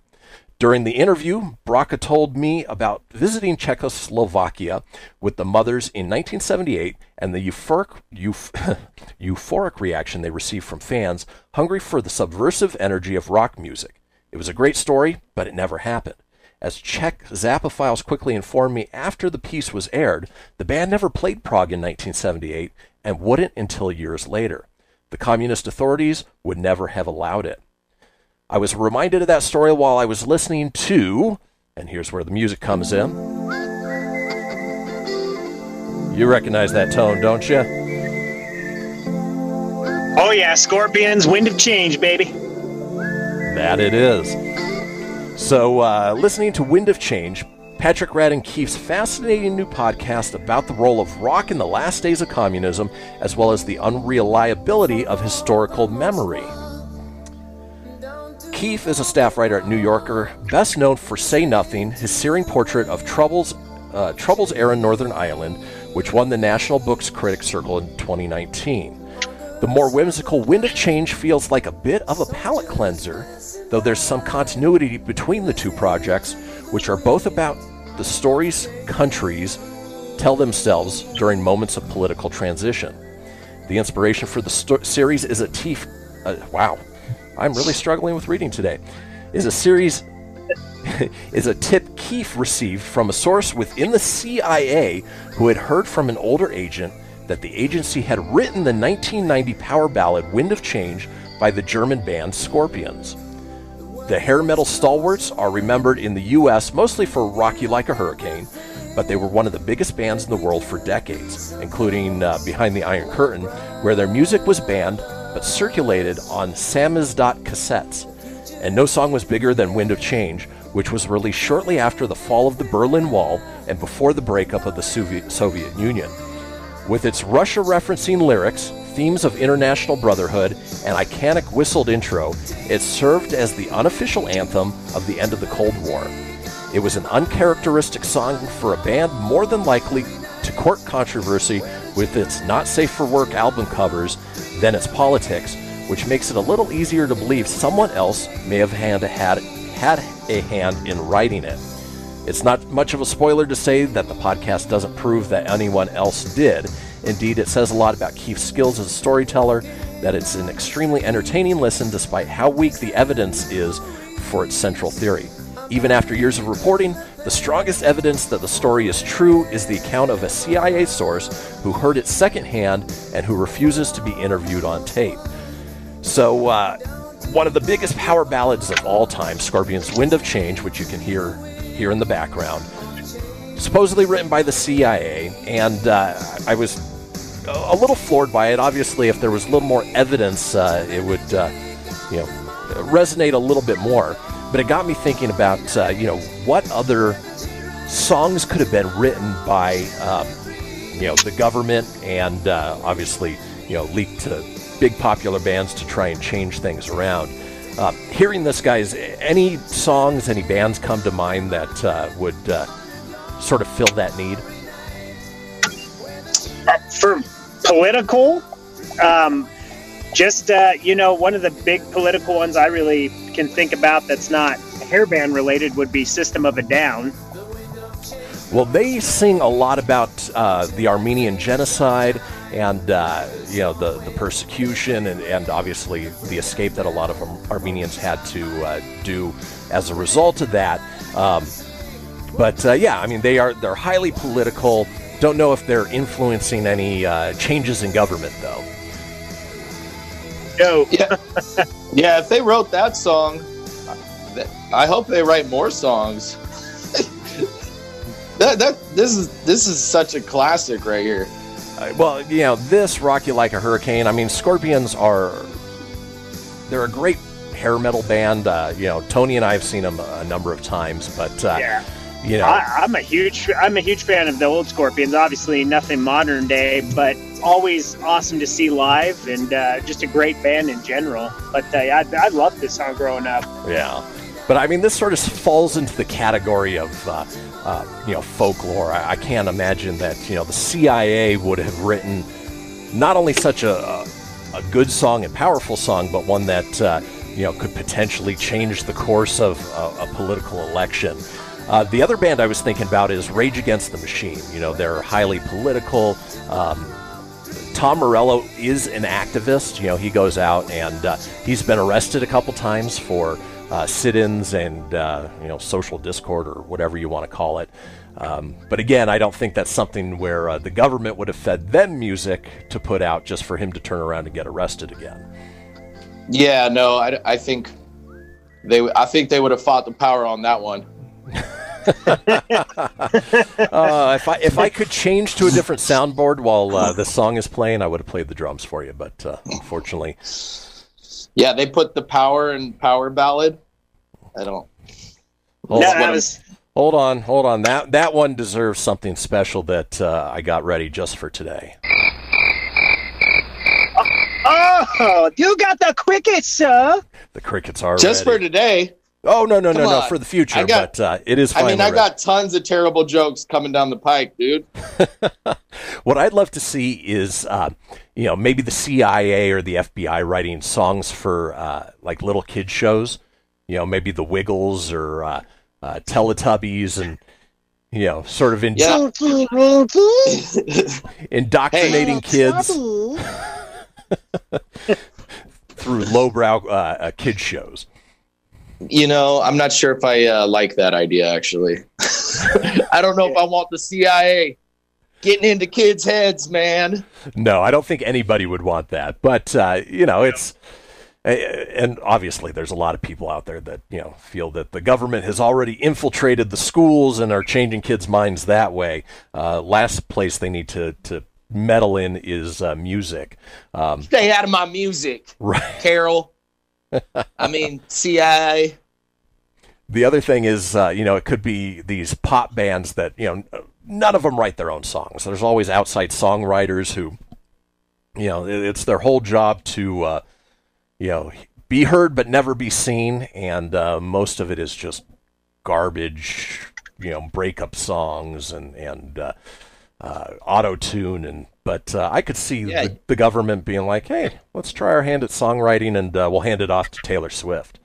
During the interview, Braca told me about visiting Czechoslovakia with the mothers in 1978 and the euphoric, euph- euphoric reaction they received from fans hungry for the subversive energy of rock music. It was a great story, but it never happened. As Czech Zappaphiles quickly informed me after the piece was aired, the band never played Prague in 1978 and wouldn't until years later. The communist authorities would never have allowed it. I was reminded of that story while I was listening to, and here's where the music comes in. You recognize that tone, don't you? Oh yeah, Scorpions, Wind of Change, baby. That it is. So, uh, listening to Wind of Change, Patrick Radden Keefe's fascinating new podcast about the role of rock in the last days of communism, as well as the unreliability of historical memory. Keefe is a staff writer at New Yorker, best known for Say Nothing, his searing portrait of Troubles, uh, Troubles era Northern Ireland, which won the National Books Critics Circle in 2019. The more whimsical Wind of Change feels like a bit of a palate cleanser, though there's some continuity between the two projects, which are both about the stories countries tell themselves during moments of political transition. The inspiration for the sto- series is a. Uh, wow, I'm really struggling with reading today. Is a series is a tip Keefe received from a source within the CIA who had heard from an older agent that the agency had written the 1990 power ballad Wind of Change by the German band Scorpions. The hair metal stalwarts are remembered in the US mostly for Rock You Like a Hurricane, but they were one of the biggest bands in the world for decades, including uh, Behind the Iron Curtain, where their music was banned but circulated on Samizdat cassettes. And no song was bigger than Wind of Change, which was released shortly after the fall of the Berlin Wall and before the breakup of the Soviet, Soviet Union. With its Russia referencing lyrics, themes of international brotherhood, and iconic whistled intro, it served as the unofficial anthem of the end of the Cold War. It was an uncharacteristic song for a band more than likely to court controversy with its not safe for work album covers than its politics, which makes it a little easier to believe someone else may have had, had, had a hand in writing it. It's not much of a spoiler to say that the podcast doesn't prove that anyone else did. Indeed, it says a lot about Keefe's skills as a storyteller, that it's an extremely entertaining listen despite how weak the evidence is for its central theory. Even after years of reporting, the strongest evidence that the story is true is the account of a CIA source who heard it secondhand and who refuses to be interviewed on tape. So, uh, one of the biggest power ballads of all time, Scorpions' Wind of Change, which you can hear here in the background, supposedly written by the CIA, and uh, I was a little floored by it. Obviously, if there was a little more evidence, uh, it would, uh, you know, resonate a little bit more. But it got me thinking about, uh, you know, what other songs could have been written by, um, you know, the government and uh, obviously, you know, leaked to big popular bands to try and change things around. Uh, hearing this, guys, any songs, any bands come to mind that uh, would uh, sort of fill that need? for political um, just uh, you know one of the big political ones i really can think about that's not hairband related would be system of a down Well, they sing a lot about uh, the Armenian genocide and uh, you know the, the persecution and, and obviously the escape that a lot of Armenians had to uh, do as a result of that. Um, but uh, yeah, I mean they are they're highly political. Don't know if they're influencing any uh, changes in government though. No Yeah, yeah. If they wrote that song, I hope they write more songs. that that this is this is such a classic right here. Uh, well, you know, this Rock You Like a Hurricane, I mean, Scorpions are. They're a great hair metal band. Uh, you know, Tony and I have seen them a number of times, but, uh, yeah you know. I, i'm a huge i'm a huge fan of the old scorpions obviously nothing modern day but always awesome to see live and uh, just a great band in general but uh, I, I loved this song growing up Yeah, but I mean, this sort of falls into the category of uh, uh, you know folklore. I, I can't imagine that you know the CIA would have written not only such a, a, good song and powerful song, but one that uh, you know could potentially change the course of a, a political election. Uh, the other band I was thinking about is Rage Against the Machine. You know, they're highly political. Um, Tom Morello is an activist. You know, he goes out and uh, he's been arrested a couple times for uh, sit-ins and uh, you know social discord or whatever you want to call it. Um, but again, I don't think that's something where uh, the government would have fed them music to put out just for him to turn around and get arrested again. Yeah, no, I, I think they I think they would have fought the power on that one. Uh, if I if I could change to a different soundboard while uh, the song is playing, I would have played the drums for you. But uh, unfortunately, Yeah, they put the power and power ballad. I don't. Hold, No, on, that was- hold on, hold on. That that one deserves something special that uh, I got ready just for today. oh you got the crickets, sir The crickets are Just for today. Oh no no Come no no on. for the future, I got- but uh, it is. I mean, I ready. got tons of terrible jokes coming down the pike, dude. What I'd love to see is, uh, you know, maybe the CIA or the FBI writing songs for uh, like little kid shows. You know, maybe the Wiggles or uh, uh, Teletubbies, and you know, sort of in- Yeah. indoctrinating kids through lowbrow uh, uh, kid shows. You know, I'm not sure if I uh, like that idea. Actually, I don't know if I want the CIA getting into kids' heads, man. No, I don't think anybody would want that. But uh, you know, it's and obviously there's a lot of people out there that you know feel that the government has already infiltrated the schools and are changing kids' minds that way. Uh, last place they need to to meddle in is uh, music. Um, Stay out of my music, right. Carol. I mean, CIA. The other thing is, uh, you know, it could be these pop bands that you know none of them write their own songs. There's always outside songwriters who, you know, it's their whole job to, uh, you know, be heard but never be seen, and uh, most of it is just garbage, you know, breakup songs and and uh, auto tune and. But uh, I could see Yeah. the, the government being like, "Hey, let's try our hand at songwriting, and uh, we'll hand it off to Taylor Swift."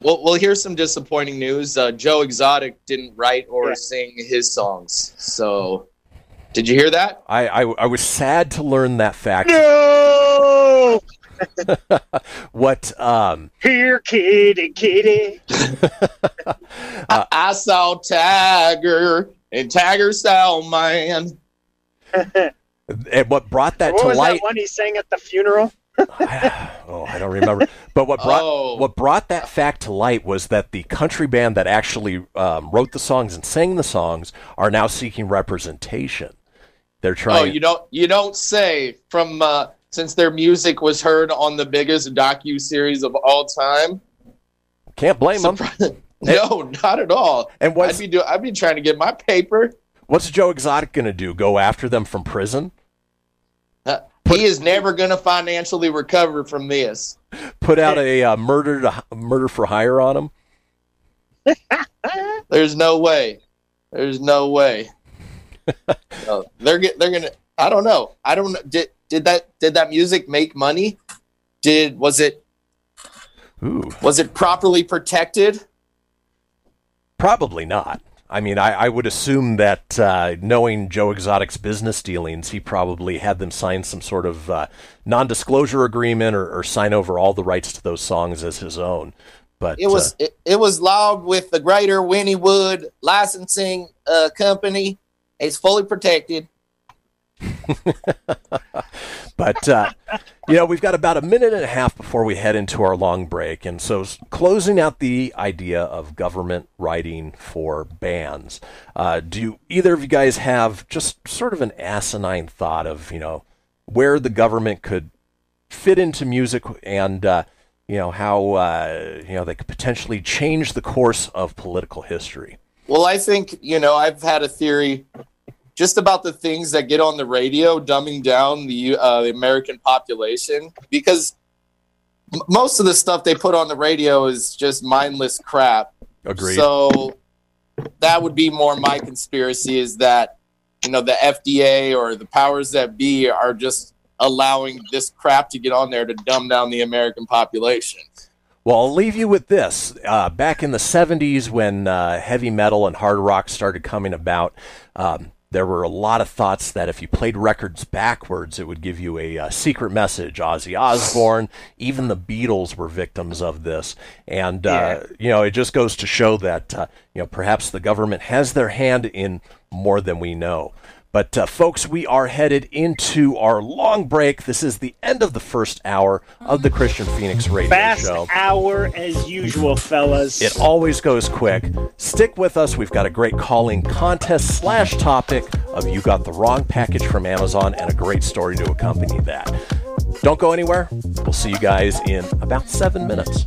Well, well, here's some disappointing news. Uh, Joe Exotic didn't write or Yeah. sing his songs. So, did you hear that? I, I I was sad to learn that fact. No! what um Here, kitty, kitty. I saw tiger and tiger style man. And what brought that what to was light that one he sang at the funeral? oh i don't remember but what brought Oh. what brought that fact to light was that the country band that actually um, wrote the songs and sang the songs are now seeking representation they're trying. Oh, trying you don't you don't say from uh, since their music was heard on the biggest docu series of all time. can't blame them No, not at all. And what's- I'd be do I'd be trying to get my paper. What's joe exotic going to do go after them from prison Uh, he is never going to financially recover from this. put out a uh, murder to murder for hire on him. There's no way. There's no way. No, they're get, they're gonna. I don't know. I don't. Did did that did that music make money? Did was it Ooh. was it properly protected? Probably not. I mean, I, I would assume that uh, knowing Joe Exotic's business dealings, he probably had them sign some sort of uh, non-disclosure agreement or, or sign over all the rights to those songs as his own. But It was it, it was logged with the Greater Wynnewood licensing uh, company. It's fully protected. But uh, you know, we've got about a minute and a half before we head into our long break, and so closing out the idea of government writing for bands. Uh, do either of you guys have just sort of an asinine thought of you know where the government could fit into music and uh, you know how uh, you know they could potentially change the course of political history? Well, I think, you know, I've had a theory just about the things that get on the radio, dumbing down the, uh, the American population, because m- most of the stuff they put on the radio is just mindless crap. Agreed. So that would be more my conspiracy is that, you know, the FDA or the powers that be are just allowing this crap to get on there to dumb down the American population. Well, I'll leave you with this. Uh, back in the 70s, when uh, heavy metal and hard rock started coming about, um, there were a lot of thoughts that if you played records backwards, it would give you a, uh secret message. Ozzy Osbourne, even the Beatles were victims of this. And, uh, you know, it just goes to show that, uh, you know, perhaps the government has their hand in more than we know. But, uh, folks, we are headed into our long break. This is the end of the first hour of the Kristian Fenix Radio Fast Show. hour as usual, fellas. It always goes quick. Stick with us. We've got a great calling contest slash topic of you got the wrong package from Amazon and a great story to accompany that. Don't go anywhere. We'll see you guys in about seven minutes.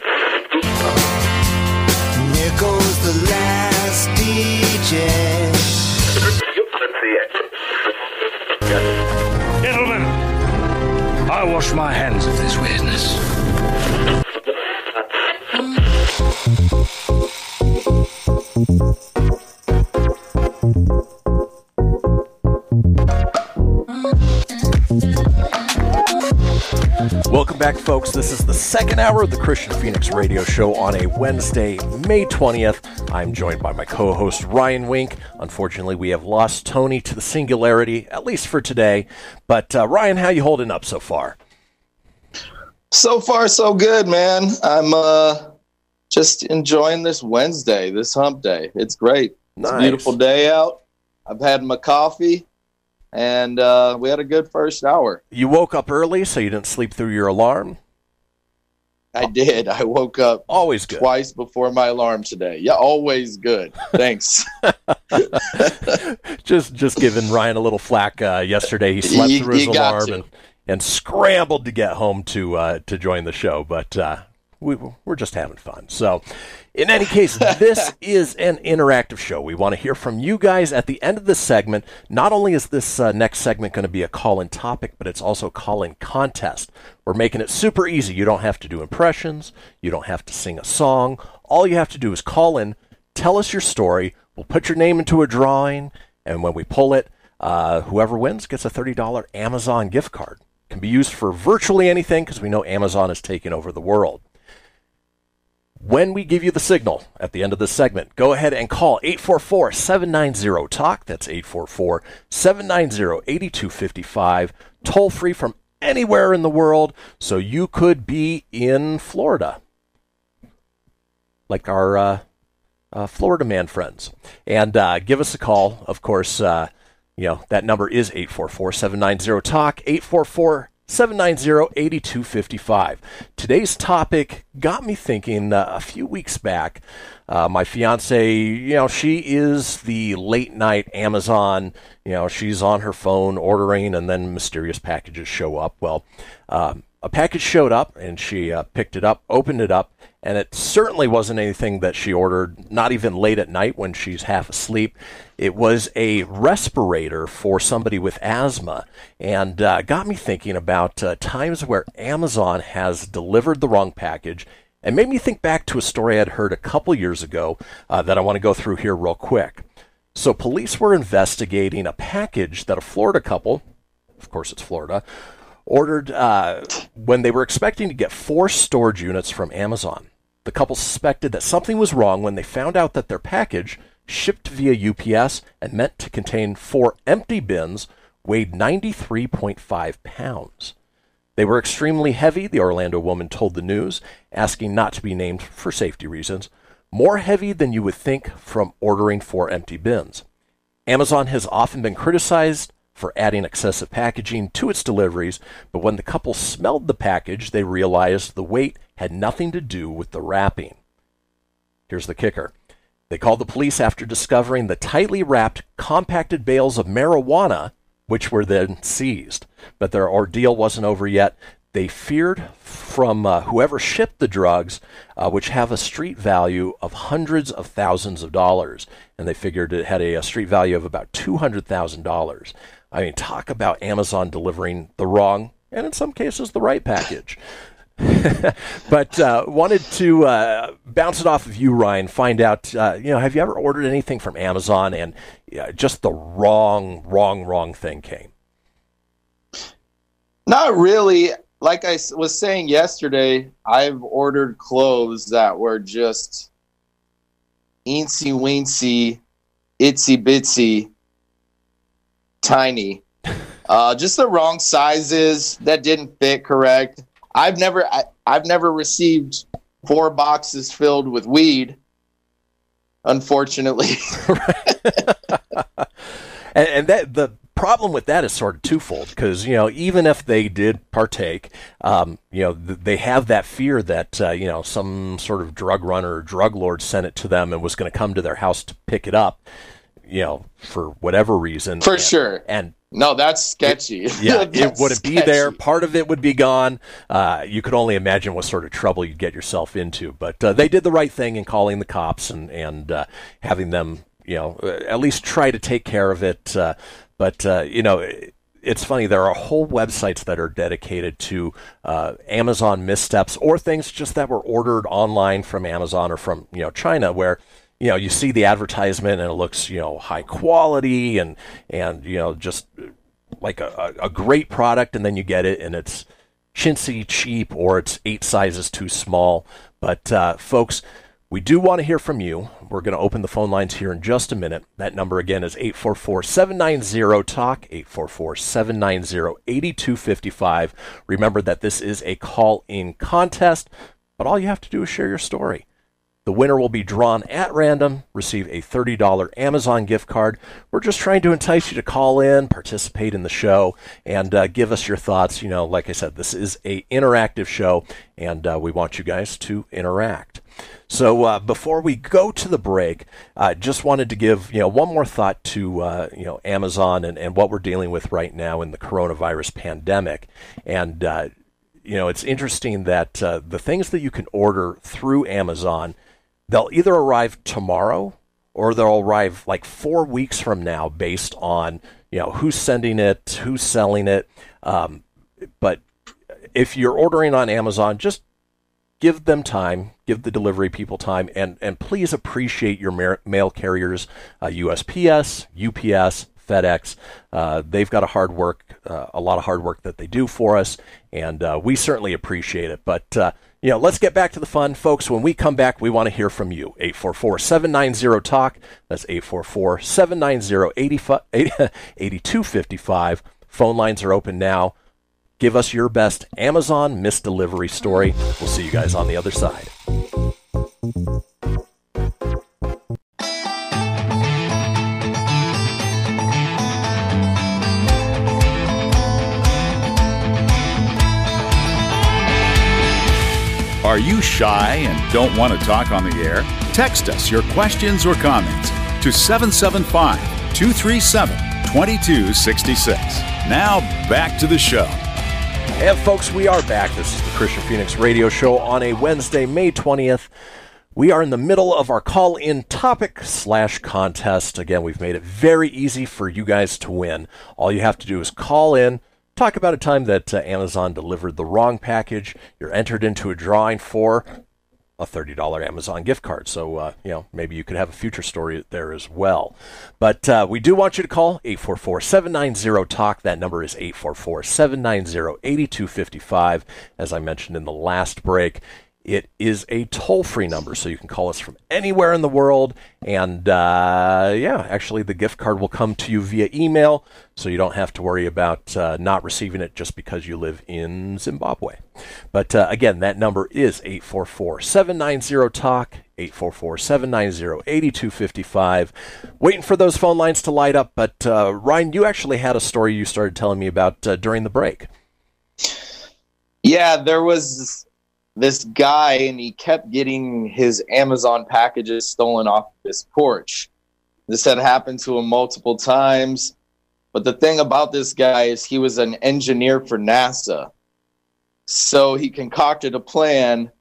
Wash my hands of this weirdness. Welcome back, folks. This is the second hour of the Kristian Fenix Radio Show on a Wednesday, May 20th. I'm joined by my co host, Ryan Wink. Unfortunately, we have lost Tony to the singularity, at least for today. But, uh, Ryan, how you holding up so far? So far, so good, man. I'm uh, just enjoying this Wednesday, this hump day. It's great. It's a Nice. beautiful day out. I've had my coffee, and uh, we had a good first hour. You woke up early, so you didn't sleep through your alarm. I did. I woke up always good. twice before my alarm today. Yeah, always good. Thanks. just just giving Ryan a little flack uh, yesterday. He slept You- through his alarm and, and scrambled to get home to uh, to join the show, but uh, we, we're just having fun. So, in any case, this is an interactive show. We want to hear from you guys at the end of this segment. Not only is this uh, next segment going to be a call-in topic, but it's also a call-in contest. We're making it super easy. You don't have to do impressions. You don't have to sing a song. All you have to do is call in, tell us your story. We'll put your name into a drawing, and when we pull it, uh, whoever wins gets a $30 Amazon gift card. Can be used for virtually anything because we know Amazon is taking over the world. When we give you the signal at the end of this segment, go ahead and call 844 790 TALK. That's 844 790 8255. Toll free from anywhere in the world. So you could be in Florida, like our uh, uh, Florida man friends. And uh, give us a call. Of course, uh, you know, that number is 844 790 TALK. 844 790 8255. Today's topic got me thinking uh, a few weeks back. Uh, my fiance, you know, she is the late night Amazon. You know, she's on her phone ordering, and then mysterious packages show up. Well, um, a package showed up, and she uh, picked it up, opened it up, and it certainly wasn't anything that she ordered, not even late at night when she's half asleep. It was a respirator for somebody with asthma, and uh, got me thinking about uh, times where Amazon has delivered the wrong package, and made me think back to a story I'd heard a couple years ago uh, that I want to go through here real quick. So, police were investigating a package that a Florida couple, of course it's Florida, ordered uh, when they were expecting to get four storage units from Amazon. The couple suspected that something was wrong when they found out that their package, shipped via UPS and meant to contain four empty bins, weighed 93.5 pounds. They were extremely heavy, the Orlando woman told the news, asking not to be named for safety reasons. More heavy than you would think from ordering four empty bins. Amazon has often been criticized for adding excessive packaging to its deliveries, but when the couple smelled the package, they realized the weight had nothing to do with the wrapping. Here's the kicker. They called the police after discovering the tightly wrapped, compacted bales of marijuana, which were then seized. But their ordeal wasn't over yet. They feared from uh, whoever shipped the drugs, uh, which have a street value of hundreds of thousands of dollars. And they figured it had a, a street value of about $200,000. I mean, talk about Amazon delivering the wrong, and in some cases, the right package. but uh, wanted to uh, bounce it off of you, Ryan. Find out, uh, you know, have you ever ordered anything from Amazon and just the wrong, wrong, wrong thing came? Not really. Like I was saying yesterday, I've ordered clothes that were just eensy weensy, itsy bitsy, tiny. Uh, just the wrong sizes that didn't fit correct. I've never, I, I've never received four boxes filled with weed. Unfortunately, And, and that the problem with that is sort of twofold because you know even if they did partake, um, you know th- they have that fear that uh, you know some sort of drug runner or drug lord sent it to them and was going to come to their house to pick it up, you know for whatever reason. for And- sure. And No, that's sketchy. yeah, it wouldn't be there. Part of it would be gone. Uh, you could only imagine what sort of trouble you'd get yourself into. But uh, they did the right thing in calling the cops and and uh, having them, you know, at least try to take care of it. Uh, but uh, you know. it- It's funny. There are whole websites that are dedicated to uh, Amazon missteps or things just that were ordered online from Amazon or from you know China, where you know you see the advertisement and it looks you know high quality and and you know just like a, a, great product and then you get it and it's chintzy cheap or it's eight sizes too small. But uh, folks we do want to hear from you. We're going to open the phone lines here in just a minute. That number again is 844-790-talk 844-790-8255 remember that this is a call in contest but all you have to do is share your story The winner will be drawn at random, receive a $30 Amazon gift card. We're just trying to entice you to call in, participate in the show, and uh, give us your thoughts. You know, like I said, this is a interactive show, and uh, we want you guys to interact. So uh, before we go to the break, I just wanted to give you know one more thought to uh, you know Amazon and, and what we're dealing with right now in the coronavirus pandemic, and uh, you know it's interesting that uh, the things that you can order through Amazon, they'll either arrive tomorrow or they'll arrive like four weeks from now, based on you know who's sending it, who's selling it. Um, but if you're ordering on Amazon, just give them time, give the delivery people time, and, and please appreciate your ma- mail carriers, uh, USPS, UPS, FedEx. Uh, they've got a hard work, uh, a lot of hard work that they do for us, and uh, we certainly appreciate it. But uh, you know, let's get back to the fun, folks. When we come back, we want to hear from you. 844-790-TALK. That's 844-790-8255. Phone lines are open now. Give us your best Amazon misdelivery story. We'll see you guys on the other side. Are you shy and don't want to talk on the air? Text us your questions or comments to 775 237 2266. Now back to the show. And folks, we are back. This is the Kristian Fenix Radio Show on a Wednesday, May 20th. We are in the middle of our call in topic slash contest. Again, we've made it very easy for you guys to win. All you have to do is call in, talk about a time that uh, Amazon delivered the wrong package. You're entered into a drawing for a $30 Amazon gift card. So, uh, you know, maybe you could have a future story there as well. But uh, we do want you to call 844 790 TALK. That number is 844 790 8255. As I mentioned in the last break, it is a toll free number, so you can call us from anywhere in the world. And uh, yeah, actually, the gift card will come to you via email, so you don't have to worry about uh, not receiving it just because you live in Zimbabwe. But uh, again, that number is 844 790 TALK, 844 790 8255. Waiting for those phone lines to light up. But uh, Ryan, you actually had a story you started telling me about uh, during the break. Yeah, there was this guy, and he kept getting his Amazon packages stolen off his porch. This had happened to him multiple times. But the thing about this guy is he was an engineer for NASA. So he concocted a plan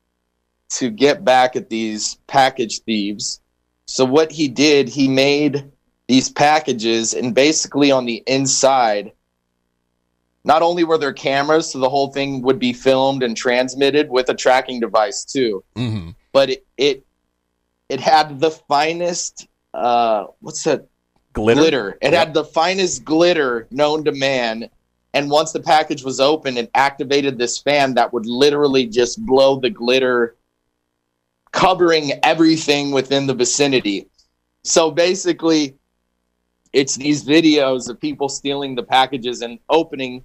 to get back at these package thieves. So what he did, he made these packages, and basically on the inside, not only were there cameras, so the whole thing would be filmed and transmitted with a tracking device too, Mm-hmm. but it it, it had the finest uh, what's that Glitter? It had the finest glitter known to man. And once the package was open, it activated this fan that would literally just blow the glitter, covering everything within the vicinity. So basically, it's these videos of people stealing the packages and opening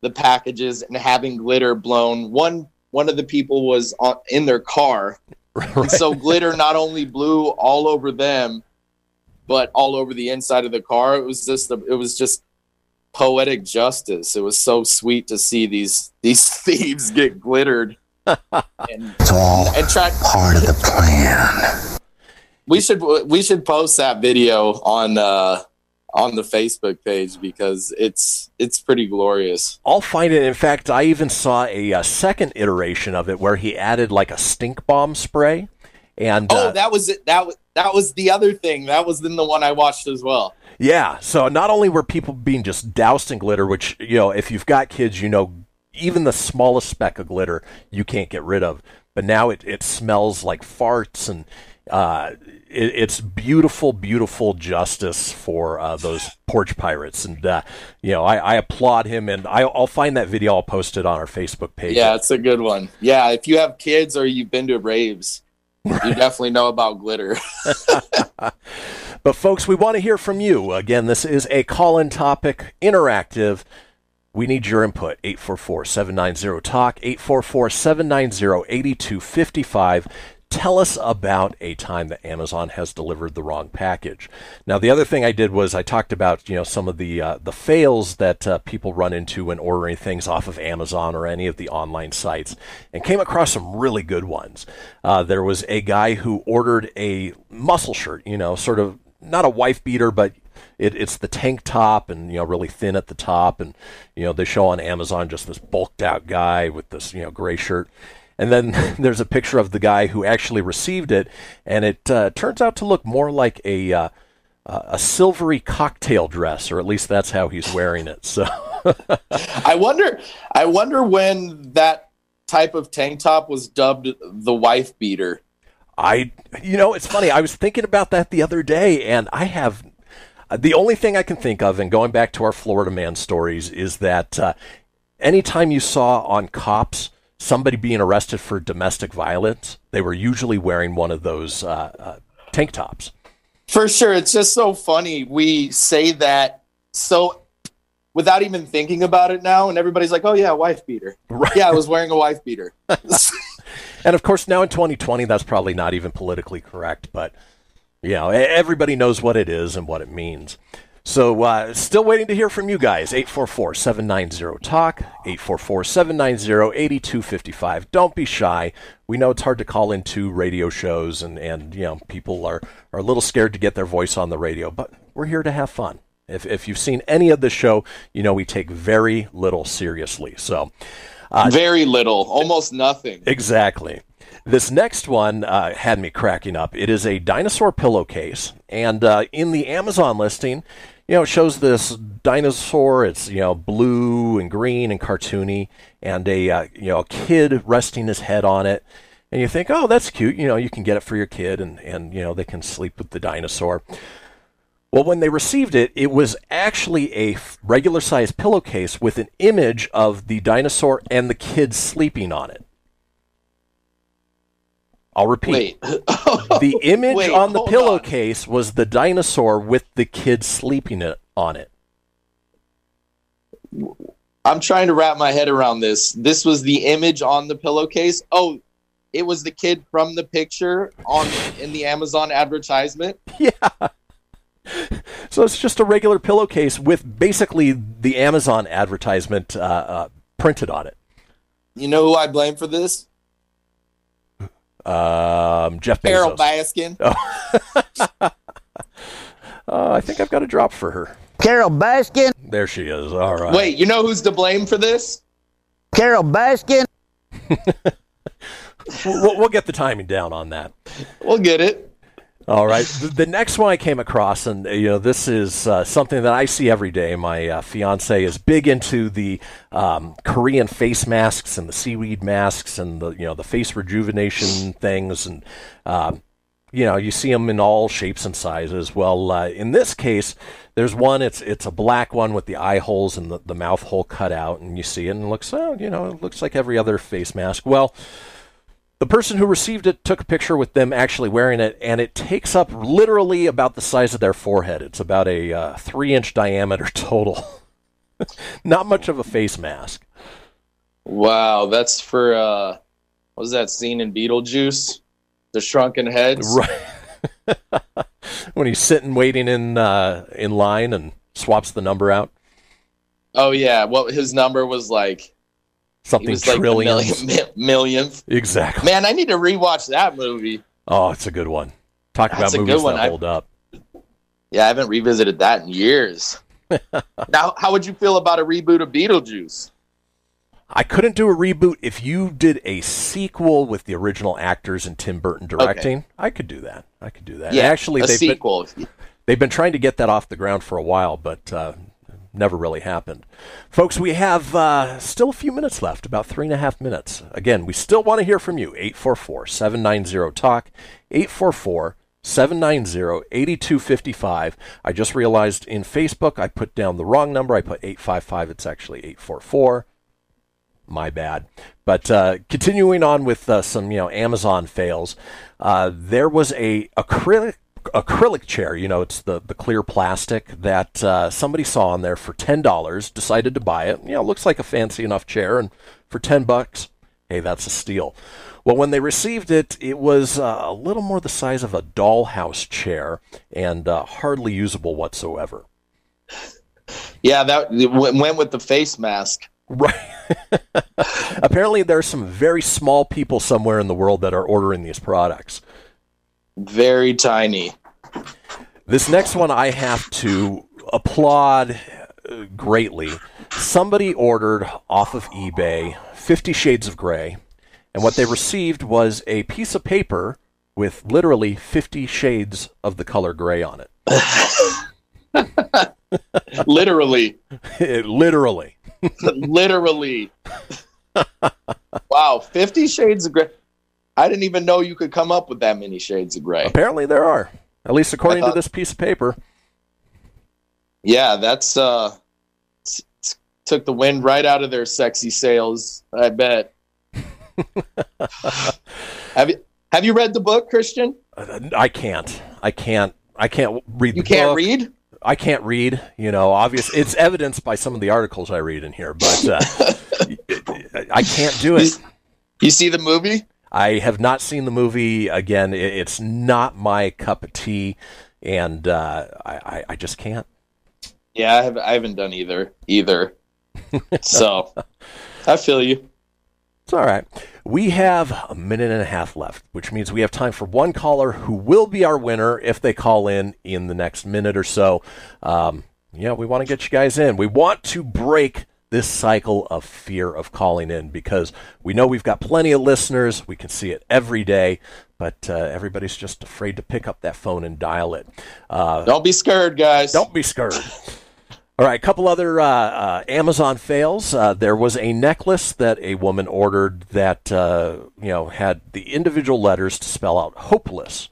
the packages and having glitter blown. One one of the people was on, in their car, and so glitter not only blew all over them, but all over the inside of the car. It was just it was just poetic justice. It was so sweet to see these these thieves get glittered. and, It's all and try part of the plan. we should we should post that video on uh on the Facebook page because it's it's pretty glorious. I'll find it. In fact, I even saw a, uh second iteration of it where he added like a stink bomb spray. And Oh, uh, that was it. That was that was the other thing. That was in the one I watched as well. yeah, so not only were people being just doused in glitter, which, you know, if you've got kids, you know, even the smallest speck of glitter you can't get rid of. But now it, it smells like farts and uh, it, it's beautiful, beautiful justice for uh, those porch pirates. And, uh, you know, I, I applaud him and I, I'll find that video. I'll post it on our Facebook page. Yeah, it's a good one. Yeah, if you have kids or you've been to raves, you definitely know about glitter. But folks, we want to hear from you. Again, this is a call-in topic, interactive. We need your input. 844-790-TALK, 844-790-8255. Tell us about a time that Amazon has delivered the wrong package. Now, the other thing I did was I talked about you know some of the uh, the fails that uh, people run into when ordering things off of Amazon or any of the online sites, and came across some really good ones. Uh, there was a guy who ordered a muscle shirt, you know, sort of not a wife beater, but it, it's the tank top and you know really thin at the top, and you know they show on Amazon just this bulked out guy with this you know gray shirt. And then there's a picture of the guy who actually received it, and it uh, turns out to look more like a uh, a silvery cocktail dress, or at least that's how he's wearing it. So I wonder. I wonder when that type of tank top was dubbed the wife beater. I, you know, it's funny. I was thinking about that the other day, and I have the only thing I can think of, and going back to our Florida man stories, is that uh, anytime you saw on cops somebody being arrested for domestic violence, they were usually wearing one of those uh, uh, tank tops. For sure, it's just so funny. We say that so without even thinking about it now, and everybody's like, "Oh yeah, wife beater." Right. Yeah, I was wearing a wife beater. And of course, now in 2020, that's probably not even politically correct, but you know, everybody knows what it is and what it means. So, uh, still waiting to hear from you guys. 844 790 TALK, 844 790 8255. Don't be shy. We know it's hard to call into radio shows, and, and you know, people are, are a little scared to get their voice on the radio, but we're here to have fun. If, if you've seen any of the show, you know we take very little seriously. So, uh, Very little, almost nothing. Exactly. This next one uh, had me cracking up. It is a dinosaur pillowcase, and uh, in the Amazon listing, you know, it shows this dinosaur. It's you know blue and green and cartoony, and a uh, you know a kid resting his head on it. And you think, oh, that's cute. You know, you can get it for your kid, and and you know they can sleep with the dinosaur. Well, when they received it, it was actually a regular sized pillowcase with an image of the dinosaur and the kid sleeping on it. I'll repeat. the image Wait, on the pillowcase was the dinosaur with the kid sleeping it, on it. I'm trying to wrap my head around this. This was the image on the pillowcase. Oh, it was the kid from the picture on in the Amazon advertisement. Yeah. So it's just a regular pillowcase with basically the Amazon advertisement uh, uh, printed on it. You know who I blame for this? Um, Jeff Carole Baskin. Oh, I think I've got a drop for her. Carole Baskin. There she is. All right. Wait, you know who's to blame for this? Carole Baskin. we'll, we'll get the timing down on that. We'll get it. All right. The, next one I came across, and you know, this is uh, something that I see every day. My uh, fiance is big into the um, Korean face masks and the seaweed masks and the you know the face rejuvenation things, and um, you know you see them in all shapes and sizes. Well, uh, in this case, there's one. It's it's a black one with the eye holes and the, the mouth hole cut out, and you see it and it looks oh you know it looks like every other face mask. Well. The person who received it took a picture with them actually wearing it, and it takes up literally about the size of their forehead. It's about a uh, three inch diameter total. Not much of a face mask. Wow, that's for uh what was that scene in Beetlejuice? The shrunken heads. Right. when he's sitting waiting in uh, in line and swaps the number out. Oh yeah. Well his number was like Something was like the trillions. millionth. Exactly. Man, I need to rewatch that movie. Oh, it's a good one. Talk That's about movies that I- hold up. Yeah, I haven't revisited that in years. now, how would you feel about a reboot of Beetlejuice? I couldn't do a reboot if you did a sequel with the original actors and Tim Burton directing. I could do that. I could do that. Yeah, actually, a they've sequel. Been, they've been trying to get that off the ground for a while, but uh, never really happened. Folks, we have uh, still a few minutes left, about three and a half minutes. Again, we still want to hear from you. 844 790 TALK, 844 790 8255. I just realized in Facebook I put down the wrong number. I put 855. It's actually 844 my bad. But uh, continuing on with uh, some you know Amazon fails, uh, there was a acrylic acrylic chair. You know, it's the the clear plastic that uh, somebody saw on there for ten dollars. Decided to buy it. You know, it looks like a fancy enough chair, and for ten bucks, Hey, that's a steal. Well, when they received it, it was uh, a little more the size of a dollhouse chair and uh, hardly usable whatsoever. Yeah, that went with the face mask. Right. Apparently, there are some very small people somewhere in the world that are ordering these products. Very tiny. This next one I have to applaud uh, greatly. Somebody ordered off of eBay Fifty Shades of Grey, and what they received was a piece of paper with literally 50 shades of the color gray on it. Literally. literally. Literally. wow, 50 shades of gray. I didn't even know you could come up with that many shades of gray. Apparently, there are, at least according I to this piece of paper. Yeah, that's uh t- t- took the wind right out of their sexy sails, I bet. have you have you read the book, Kristian? I can't. I can't. I can't read. You can't book. read? I can't read. You know, obvious. It's evidenced by some of the articles I read in here, but uh, I can't do it. You see the movie? I have not seen the movie. Again, it's not my cup of tea, and uh, I, I, just can't. Yeah, I, have, I haven't done either. Either. so, I feel you. It's all right. We have a minute and a half left, which means we have time for one caller who will be our winner if they call in in the next minute or so. Um, yeah, we want to get you guys in. We want to break this cycle of fear of calling in because we know we've got plenty of listeners. We can see it every day, but uh, everybody's just afraid to pick up that phone and dial it. Uh, Don't be scared, guys. Don't be scared. All right, a couple other uh, uh, Amazon fails. Uh, there was a necklace that a woman ordered that uh, you know had the individual letters to spell out hopeless.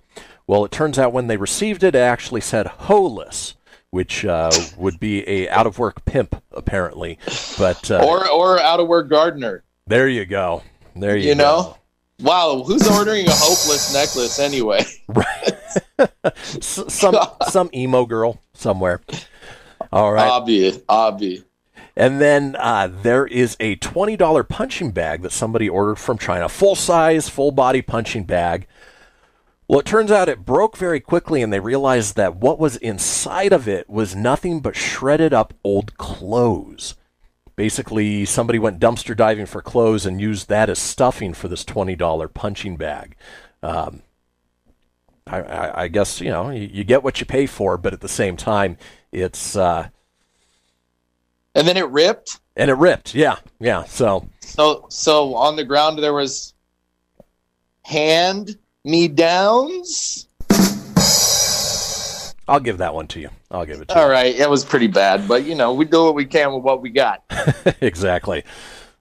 Well, it turns out when they received it, it actually said holess, which uh, would be a out of work pimp apparently. But uh, Or or out of work gardener. there you go. There you, You go. know? Wow, who's ordering a hopeless necklace anyway? S- some some emo girl somewhere. All right. Obvi, obvi. And then uh, there is a $20 punching bag that somebody ordered from China. Full size, full body punching bag. Well, it turns out it broke very quickly, and they realized that what was inside of it was nothing but shredded up old clothes. Basically, somebody went dumpster diving for clothes and used that as stuffing for this $20 punching bag. Um, I, I, I guess, you know, you, you get what you pay for, but at the same time, it's. Uh, And then it ripped. and it ripped, yeah, yeah. So So so on the ground there was hand me downs. I'll give that one to you. I'll give it to you. All right, it was pretty bad, but you know we do what we can with what we got. exactly.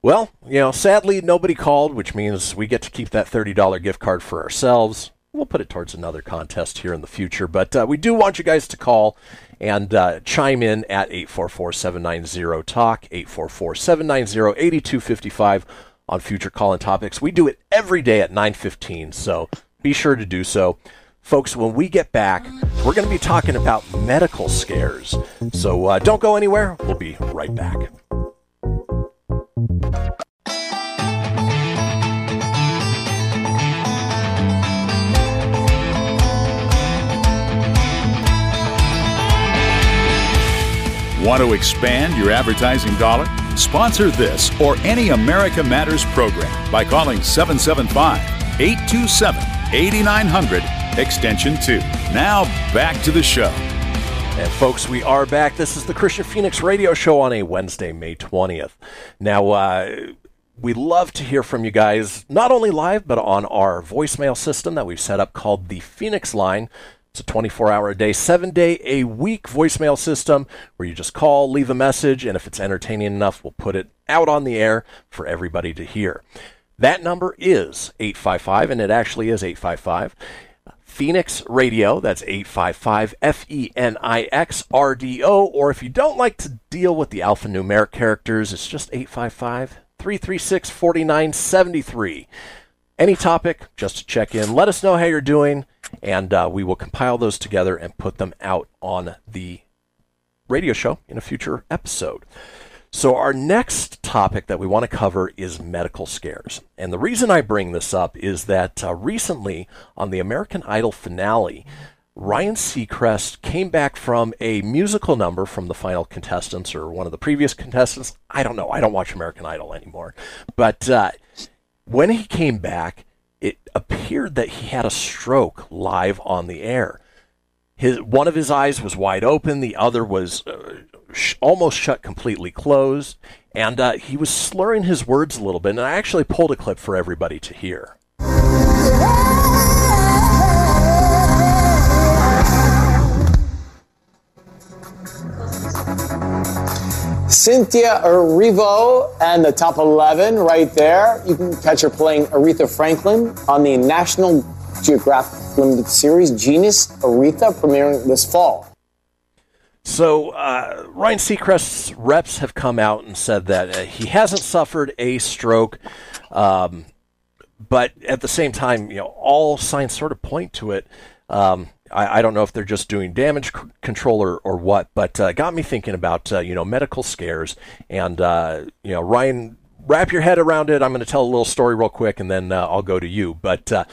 Well, you know, sadly nobody called, which means we get to keep that thirty dollar gift card for ourselves. We'll put it towards another contest here in the future, but uh, we do want you guys to call and uh, chime in at 844-790-TALK, 844-790-8255 on future call-in topics. We do it every day at 9.15, so be sure to do so. Folks, when we get back, we're going to be talking about medical scares. So uh, don't go anywhere. We'll be right back. Want to expand your advertising dollar? Sponsor this or any America Matters program by calling 775 827 8900 extension 2. Now back to the show. And folks, we are back. This is the Kristian Fenix Radio Show on a Wednesday, May 20th. Now, uh, we love to hear from you guys, not only live, but on our voicemail system that we've set up called the Fenix Line. It's a 24 hour a day, seven day a week voicemail system where you just call, leave a message, and if it's entertaining enough, we'll put it out on the air for everybody to hear. That number is 855, and it actually is 855. Fenix Radio, that's 855 F E N I X R D O. Or if you don't like to deal with the alphanumeric characters, it's just 855 336 4973. Any topic, just to check in. Let us know how you're doing, and uh, we will compile those together and put them out on the radio show in a future episode. So, our next topic that we want to cover is medical scares. And the reason I bring this up is that uh, recently on the American Idol finale, Ryan Seacrest came back from a musical number from the final contestants or one of the previous contestants. I don't know. I don't watch American Idol anymore. But uh, when he came back, it appeared that he had a stroke live on the air. His one of his eyes was wide open, the other was uh, sh- almost shut completely closed, and uh, he was slurring his words a little bit. And I actually pulled a clip for everybody to hear. Cynthia Erivo and the top 11 right there. You can catch her playing Aretha Franklin on the National Geographic Limited series Genius Aretha premiering this fall. So uh, Ryan Seacrest's reps have come out and said that uh, he hasn't suffered a stroke, um, but at the same time, you know, all signs sort of point to it. Um, I, I don't know if they're just doing damage c- control or, or what, but uh, got me thinking about uh, you know medical scares and uh, you know Ryan, wrap your head around it. I'm going to tell a little story real quick, and then uh, I'll go to you. But uh,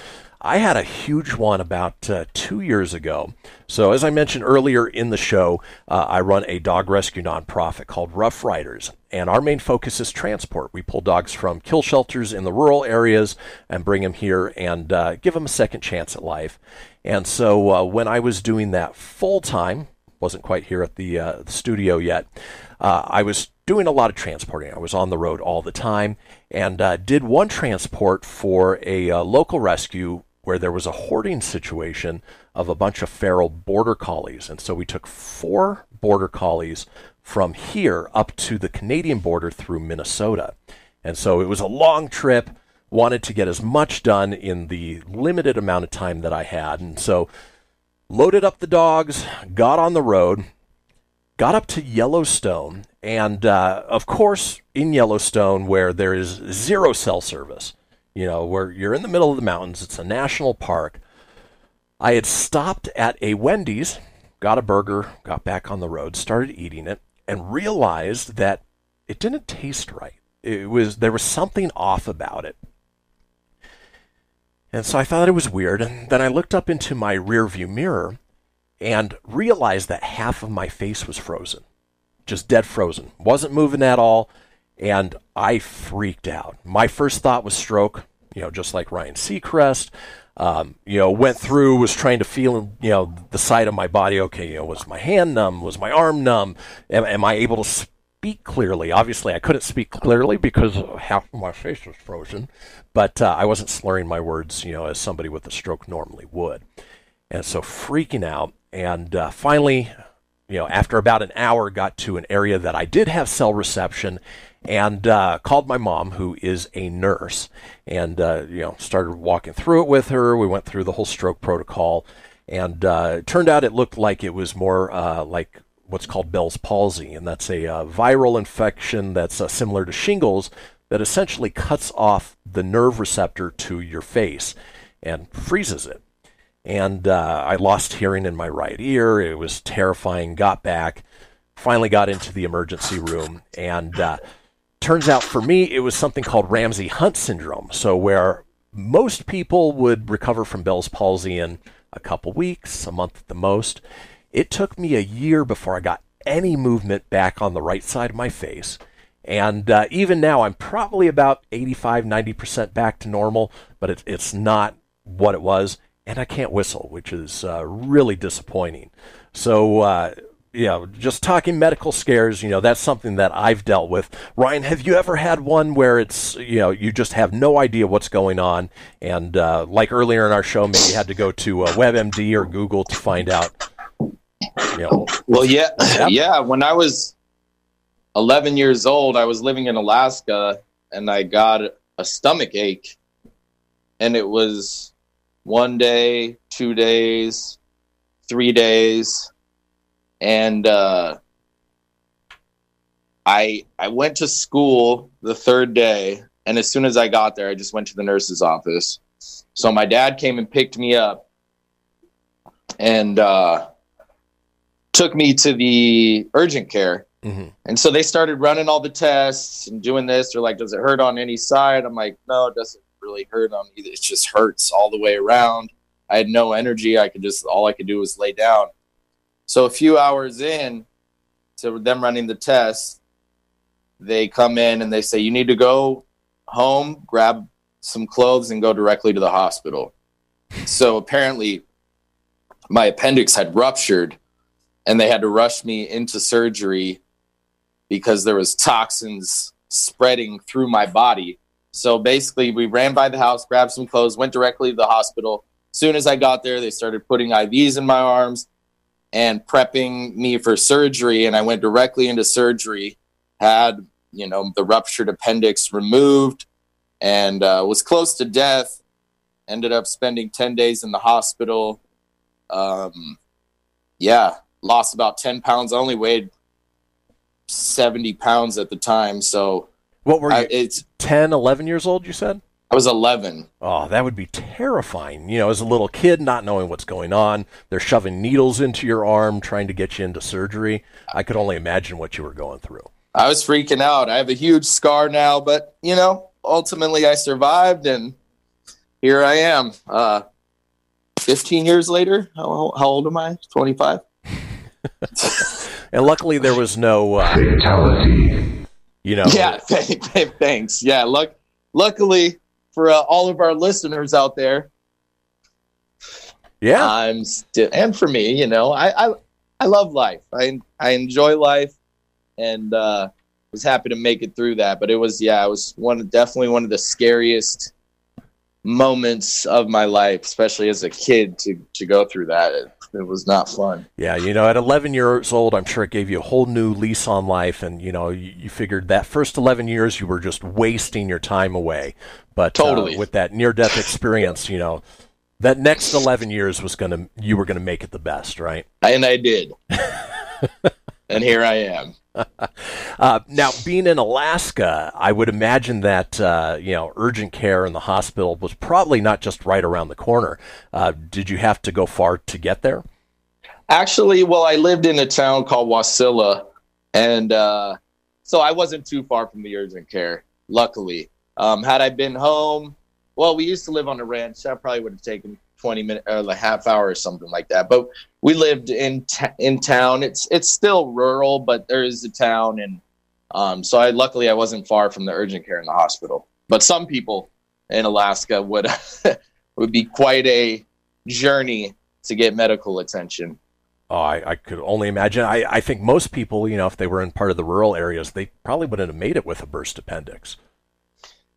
I had a huge one about uh, two years ago. So, as I mentioned earlier in the show, uh, I run a dog rescue nonprofit called RuffRiders, and our main focus is transport. We pull dogs from kill shelters in the rural areas and bring them here and uh, give them a second chance at life. And so, uh, when I was doing that full time, wasn't quite here at the, uh, the studio yet, uh, I was doing a lot of transporting. I was on the road all the time and uh, did one transport for a uh, local rescue where there was a hoarding situation of a bunch of feral border collies. And so we took four border collies from here up to the Canadian border through Minnesota. And so it was a long trip, wanted to get as much done in the limited amount of time that I had. And so loaded up the dogs, got on the road, got up to Yellowstone, and uh, of course, in Yellowstone, where there is zero cell service, you know, where you're in the middle of the mountains, it's a national park. I had stopped at a Wendy's, got a burger, got back on the road, started eating it, and realized that it didn't taste right. It was there was something off about it. And so I thought it was weird, and then I looked up into my rearview mirror and realized that half of my face was frozen. Just dead frozen. Wasn't moving at all, and I freaked out. My first thought was stroke, you know, just like Ryan Seacrest. Um, you know, went through, was trying to feel, you know, the side of my body. Okay, you know, was my hand numb? Was my arm numb? Am, am I able to speak clearly? Obviously, I couldn't speak clearly because half of my face was frozen, but uh, I wasn't slurring my words, you know, as somebody with a stroke normally would. And so freaking out, and uh, finally, you know, after about an hour, got to an area that I did have cell reception, and uh, called my mom, who is a nurse, and uh, you know, started walking through it with her. We went through the whole stroke protocol, and uh, it turned out it looked like it was more uh, like what's called Bell's palsy, and that's a uh, viral infection that's uh, similar to shingles that essentially cuts off the nerve receptor to your face and freezes it. And I lost hearing in my right ear. It was terrifying. Got back, finally got into the emergency room, and turns out for me it was something called Ramsay Hunt syndrome. So where most people would recover from Bell's palsy in a couple weeks, a month at the most, it took me a year before I got any movement back on the right side of my face. And uh, even now, I'm probably about 85, 90% back to normal, but it, it's not what it was. And I can't whistle, which is uh, really disappointing. So, uh, you know, just talking medical scares, you know, that's something that I've dealt with. Ryan, have you ever had one where it's, you know, you just have no idea what's going on? And uh, like earlier in our show, maybe you had to go to uh, WebMD or Google to find out, you know. Well, yeah, yeah. When I was 11 years old, I was living in Alaska, and I got a stomach ache, and it was one day, two days, three days, and uh, I I went to school the third day, and as soon as I got there, I just went to the nurse's office. So my dad came and picked me up, and uh, took me to the urgent care Mm-hmm. And so they started running all the tests and doing this. They're like, does it hurt on any side? I'm like, no, it doesn't really hurt on either. It just hurts all the way around. I had no energy. I could just, all I could do was lay down. So a few hours in to them running the test, they come in and they say, you need to go home, grab some clothes, and go directly to the hospital. So apparently, my appendix had ruptured and they had to rush me into surgery because there was toxins spreading through my body. So basically, we ran by the house, grabbed some clothes, went directly to the hospital. Soon as I got there, they started putting IVs in my arms and prepping me for surgery. And I went directly into surgery, had you know the ruptured appendix removed, and uh, was close to death. Ended up spending ten days in the hospital. Um, yeah, lost about 10 pounds. I only weighed 70 pounds at the time. So What were you? I, it's 10, 11 years old, you said? I was 11. Oh, that would be terrifying. You know, as a little kid, not knowing what's going on, they're shoving needles into your arm, trying to get you into surgery. I could only imagine what you were going through. I was freaking out. I have a huge scar now, but you know, ultimately I survived and here I am. Uh, 15 years later, how, how old am I? 25. And luckily, there was no uh, Fatality. You know, yeah, th- th- thanks. Yeah, luck- luckily for uh, all of our listeners out there. Yeah, I'm still, and for me, you know, I I, I love life. I I enjoy life, and uh, was happy to make it through that. But it was, yeah, it was one of- definitely one of the scariest moments of my life, especially as a kid to to go through that. It, it was not fun. Yeah, you know, at 11 years old, I'm sure it gave you a whole new lease on life, and you know, you, you figured that first 11 years you were just wasting your time away. But uh, Totally. with that near-death experience, you know, that next 11 years was gonna you were gonna make it the best, right? And I did. and here I am. Uh, now, being in Alaska, I would imagine that uh, you know urgent care in the hospital was probably not just right around the corner. Uh, did you have to go far to get there? Actually, well, I lived in a town called Wasilla, and uh, so I wasn't too far from the urgent care. Luckily, um, had I been home, well, we used to live on a ranch. That probably would have taken twenty minutes or a half hour or something like that. But we lived in t- in town. It's it's still rural, but there is a town, and um, so I luckily I wasn't far from the urgent care in the hospital. But some people in Alaska would would be quite a journey to get medical attention. Oh, I, I could only imagine. I, I think most people, you know, if they were in part of the rural areas, they probably wouldn't have made it with a burst appendix.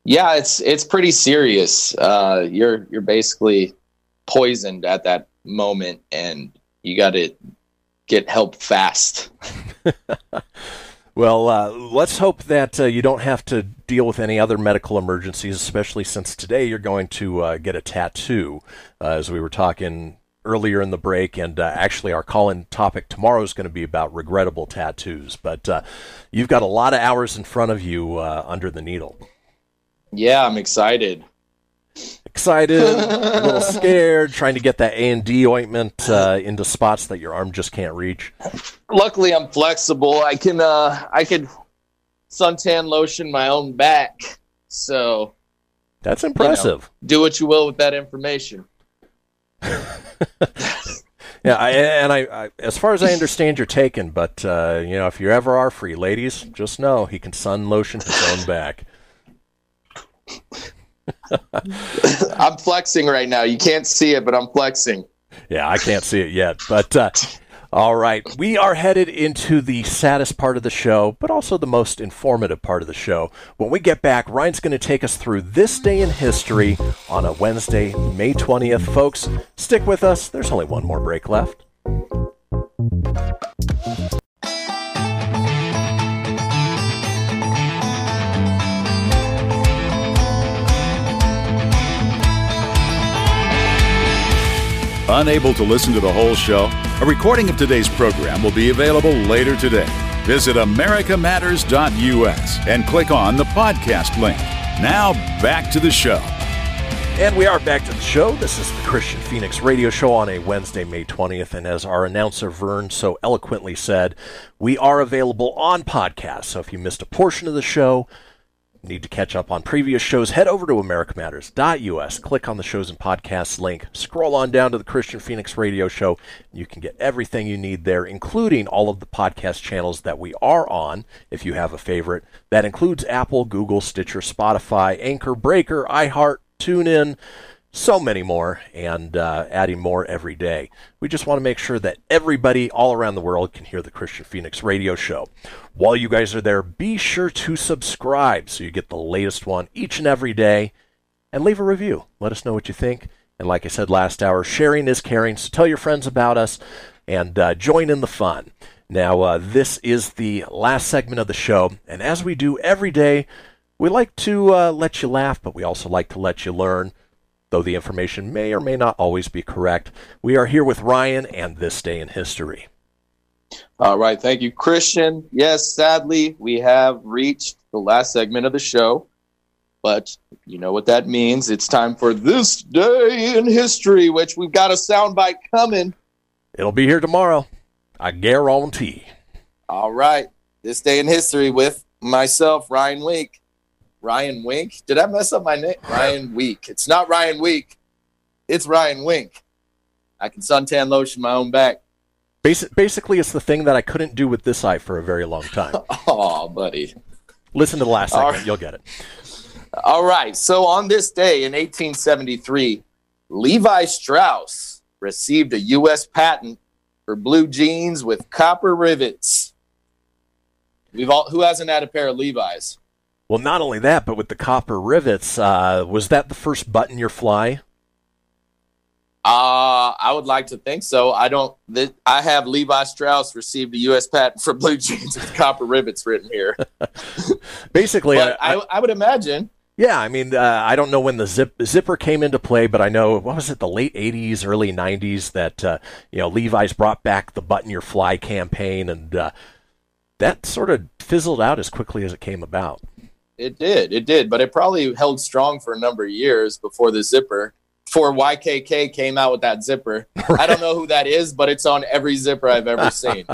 Yeah, it's it's pretty serious. Uh, you're you're basically poisoned at that moment, and you got to get help fast. Well, uh, let's hope that uh, you don't have to deal with any other medical emergencies, especially since today you're going to uh, get a tattoo, uh, as we were talking earlier in the break. And uh, actually, our call in topic tomorrow is going to be about regrettable tattoos. But uh, you've got a lot of hours in front of you uh, under the needle. Yeah, I'm excited. Excited, a little scared, trying to get that A and D ointment uh, into spots that your arm just can't reach. Luckily, I'm flexible. I can uh, I could suntan lotion my own back. So That's you know, impressive. do what you will with that information. Yeah, I, and I, I, as far as I understand, you're taken. But uh, you know, if you ever are free, ladies, just know he can sun lotion his own back. I'm flexing right now. You can't see it, but I'm flexing. Yeah, I can't see it yet, but uh, all right, we are headed into the saddest part of the show, but also the most informative part of the show. When we get back, Ryan's going to take us through this day in history on a Wednesday, May 20th. Folks, stick with us. There's only one more break left. Unable to listen to the whole show? A recording of today's program will be available later today. Visit americamatters.us and click on the podcast link. Now back to the show. And we are back to the show. This is the Kristian Fenix radio show on a Wednesday, May 20th. And as our announcer Vern so eloquently said, we are available on podcast. So if you missed a portion of the show, need to catch up on previous shows, head over to americamatters.us, click on the shows and podcasts link, scroll on down to the Kristian Fenix radio show. You can get everything you need there, including all of the podcast channels that we are on, if you have a favorite. That includes Apple, Google, Stitcher, Spotify, Anchor, Breaker, iHeart, TuneIn, so many more, and uh, adding more every day. We just want to make sure that everybody all around the world can hear the Kristian Fenix radio show. While you guys are there, be sure to subscribe so you get the latest one each and every day, and leave a review. Let us know what you think. And like I said last hour, sharing is caring, so tell your friends about us and uh, join in the fun. Now, uh, this is the last segment of the show, and as we do every day, we like to uh, let you laugh, but we also like to let you learn, though the information may or may not always be correct. We are here with Ryan and This Day in History. All right, thank you, Kristian. Yes, sadly, we have reached the last segment of the show, but you know what that means. It's time for this day in history, which we've got a soundbite coming. It'll be here tomorrow. I guarantee. All right, this day in history with myself, Ryan Wink. Ryan Wink? Did I mess up my name? Ryan Week. It's not Ryan Week. It's Ryan Wink. I can suntan lotion my own back. Basi- basically, it's the thing that I couldn't do with this eye for a very long time. Oh, buddy. Listen to the last segment, right. you'll get it. All right. So on this day in 1873, Levi Strauss received a U.S. patent for blue jeans with copper rivets. We've all who hasn't had a pair of Levi's? Well, not only that, but with the copper rivets, uh, was that the first button your fly? Uh, I would like to think so. I don't. Th- I have Levi Strauss received a U.S. patent for blue jeans with copper rivets written here. Basically, I, I, I would imagine. Yeah, I mean, uh, I don't know when the zip zipper came into play, but I know what was it, the late '80s, early '90s, that uh, you know Levi's brought back the "Button Your Fly" campaign, and uh, that sort of fizzled out as quickly as it came about. It did. It did. But it probably held strong for a number of years before the zipper. Before YKK came out with that zipper. I don't know who that is, but it's on every zipper I've ever seen.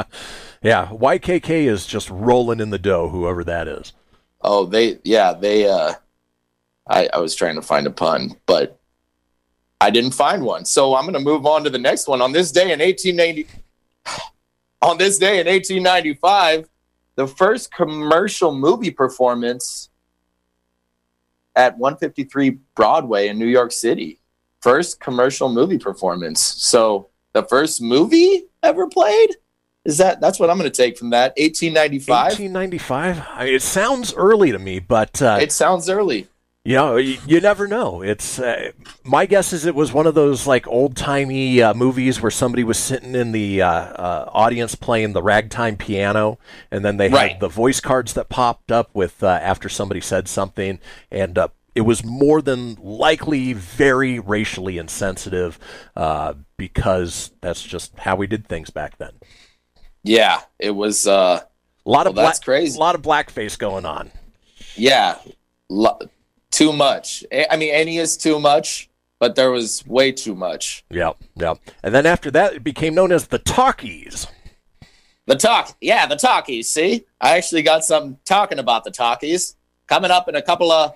Yeah, YKK is just rolling in the dough, whoever that is. Oh, they yeah, they uh I, I was trying to find a pun, but I didn't find one. So I'm gonna move on to the next one. On this day in 1890 on this day in 1895, the first commercial movie performance at 153 Broadway in New York City. First commercial movie performance. So the first movie ever played? Is that that's what I'm going to take from that? 1895. 1895. I mean, it sounds early to me, but uh, It sounds early. You know, you, you never know. It's uh, my guess is it was one of those like old timey uh, movies where somebody was sitting in the uh, uh, audience playing the ragtime piano, and then they Right. had the voice cards that popped up with uh, after somebody said something, and uh, it was more than likely very racially insensitive uh, because that's just how we did things back then. Yeah, it was uh A lot of Well, that's black, crazy. A lot of blackface going on. yeah, lo- too much. I mean, any is too much, but there was way too much. Yep, yep. And then after that, it became known as the talkies. The talk, yeah, the talkies. See, I actually got some talking about the talkies coming up in a couple of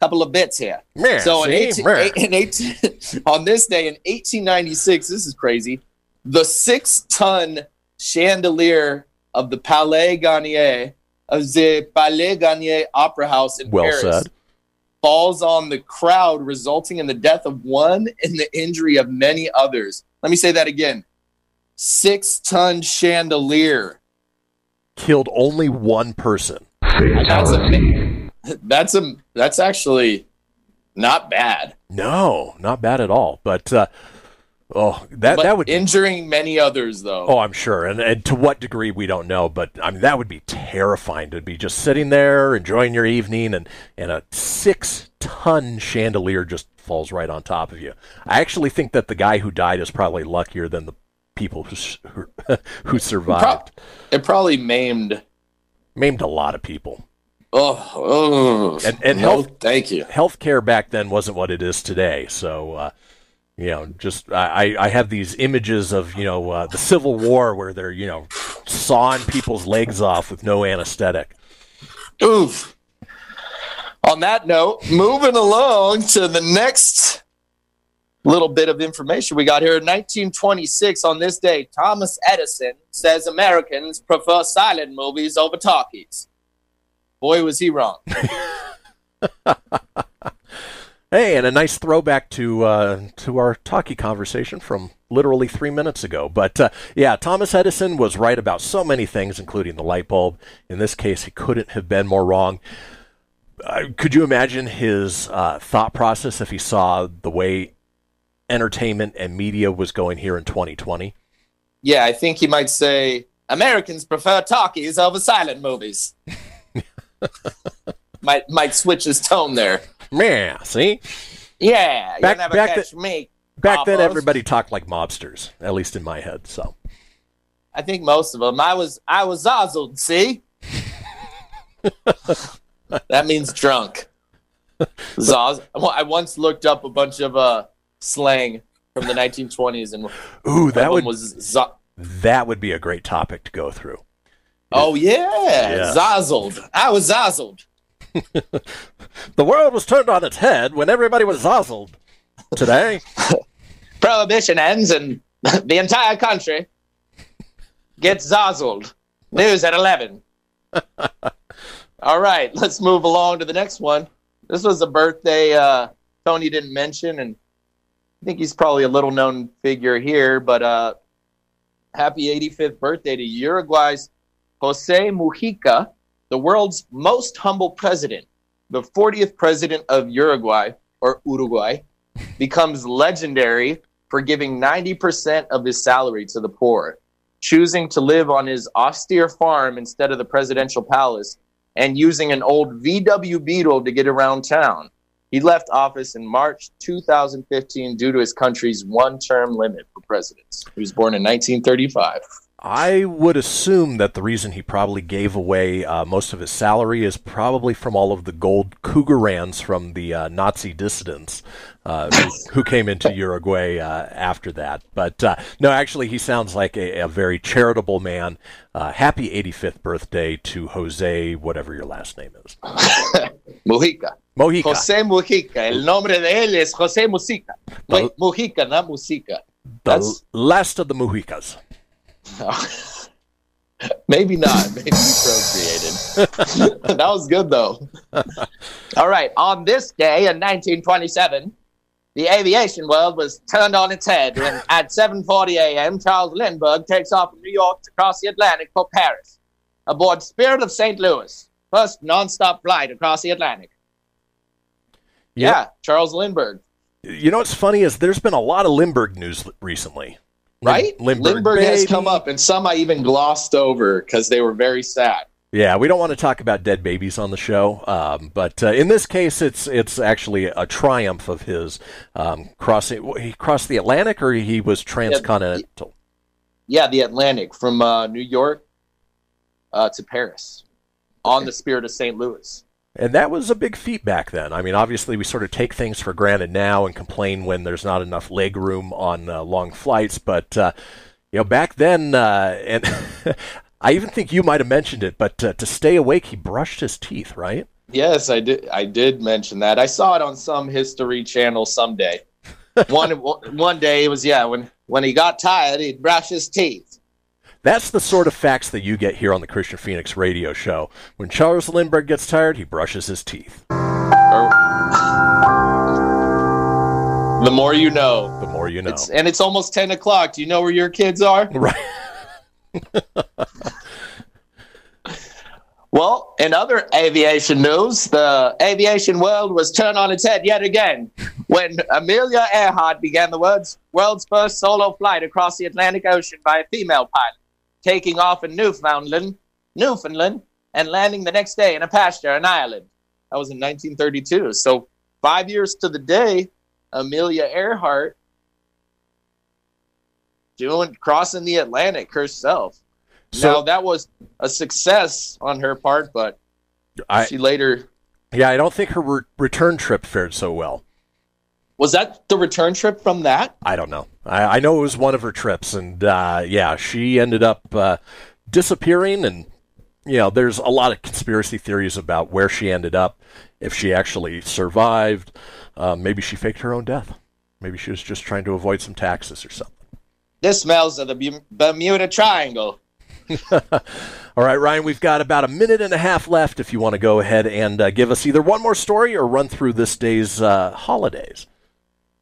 couple of bits here. Yeah, so in, 18, Yeah. in 18 on this day in 1896, this is crazy. The six-ton chandelier of the Palais Garnier of the Palais Garnier Opera House in Well Paris said. Falls on the crowd, resulting in the death of one and the injury of many others. Let me say that again. Six-ton chandelier. Killed only one person. That's a, that's a that's actually not bad. No, not bad at all. But uh, oh, that but that would. injuring many others though. Oh, I'm sure, and, and to what degree we don't know, but I mean that would be terrifying to be just sitting there enjoying your evening, and and a six ton chandelier just falls right on top of you. I actually think that the guy who died is probably luckier than the people who who, survived. It probably maimed Maimed a lot of people. Oh, oh. And, and No, health, thank you. Healthcare back then wasn't what it is today. So, uh, you know, just I, I have these images of you know uh, the Civil War where they're you know sawing people's legs off with no anesthetic. Oof. On that note, moving along to the next little bit of information we got here. In 1926, on this day, Thomas Edison says Americans prefer silent movies over talkies. Boy, was he wrong. Hey, and a nice throwback to uh, to our talkie conversation from literally three minutes ago. But uh, yeah, Thomas Edison was right about so many things, including the light bulb. In this case, he couldn't have been more wrong. Uh, could you imagine his uh, thought process if he saw the way entertainment and media was going here in 2020? Yeah, I think he might say Americans prefer talkies over silent movies. might might switch his tone there. Yeah, see? Yeah, Back- you never back catch the- me. Back then, everybody talked like mobsters, at least in my head. So I think most of them. I was I was zazzled. See, that means drunk. Zaz. Well, I once looked up a bunch of uh slang from the 1920s, and Ooh, that would was that would be a great topic to go through. oh yeah, Yeah. zazzled. I was zazzled. The world was turned on its head when everybody was zazzled. Today, Prohibition ends, and the entire country gets zazzled. News at 11. All right, let's move along to the next one. This was a birthday uh, Tony didn't mention, and I think he's probably a little known figure here, but uh, happy 85th birthday to Uruguay's Jose Mujica, the world's most humble president. The 40th president of Uruguay, or Uruguay, becomes legendary for giving 90% of his salary to the poor, choosing to live on his austere farm instead of the presidential palace, and using an old VW Beetle to get around town. He left office in March 2015 due to his country's one term limit for presidents. He was born in 1935. I would assume that the reason he probably gave away uh, most of his salary is probably from all of the gold Krugerrands from the uh, Nazi dissidents uh, who, who came into Uruguay uh, after that. But uh, no, actually, he sounds like a, a very charitable man. Uh, happy 85th birthday to Jose, whatever your last name is. Mujica. Mojica. Jose Mujica. El nombre de él es Jose Mujica. Wait, Mujica, not Musica. The That's- last of the Mujicas. Maybe not. Maybe procreated. that was good though. All right. On this day in 1927, the aviation world was turned on its head when at 7:40 a.m. Charles Lindbergh takes off from New York to cross the Atlantic for Paris aboard Spirit of St. Louis, first nonstop flight across the Atlantic. Yeah, Charles Lindbergh. You know what's funny is there's been a lot of Lindbergh news recently. Right? Lindbergh, Lindbergh has come up, and some I even glossed over because they were very sad. Yeah, we don't want to talk about dead babies on the show, um, but uh, in this case, it's it's actually a triumph of his um, crossing. He crossed the Atlantic, or he was transcontinental. Yeah, the Atlantic from uh, New York uh, to Paris on the Spirit of St. Louis. And that was a big feat back then. I mean, obviously, we sort of take things for granted now and complain when there's not enough leg room on uh, long flights. But uh, you know, back then, uh, and I even think you might have mentioned it. But uh, to stay awake, he brushed his teeth, right? Yes, I did. I did mention that. I saw it on some History Channel someday. one one day it was yeah when when he got tired he'd brush his teeth. That's the sort of facts that you get here on the Kristian Fenix radio show. When Charles Lindbergh gets tired, he brushes his teeth. The more you know. The more you know. It's, and it's almost ten o'clock. Do you know where your kids are? Right. Well, in other aviation news, the aviation world was turned on its head yet again when Amelia Earhart began the world's, world's first solo flight across the Atlantic Ocean by a female pilot, taking off in Newfoundland, Newfoundland, and landing the next day in a pasture in Ireland. That was in 1932. So five years to the day, Amelia Earhart doing crossing the Atlantic herself. So- now that was a success on her part, but I, she later yeah, I don't think her re- return trip fared so well. Was that the return trip from that. I don't know. I, I know it was one of her trips, and uh, yeah, she ended up uh, disappearing. And you know, there's a lot of conspiracy theories about where she ended up, if she actually survived. Uh, maybe she faked her own death. Maybe she was just trying to avoid some taxes or something. This smells of the Bermuda Triangle. All right, Ryan, we've got about a minute and a half left. If you want to go ahead and uh, give us either one more story or run through this day's uh, holidays.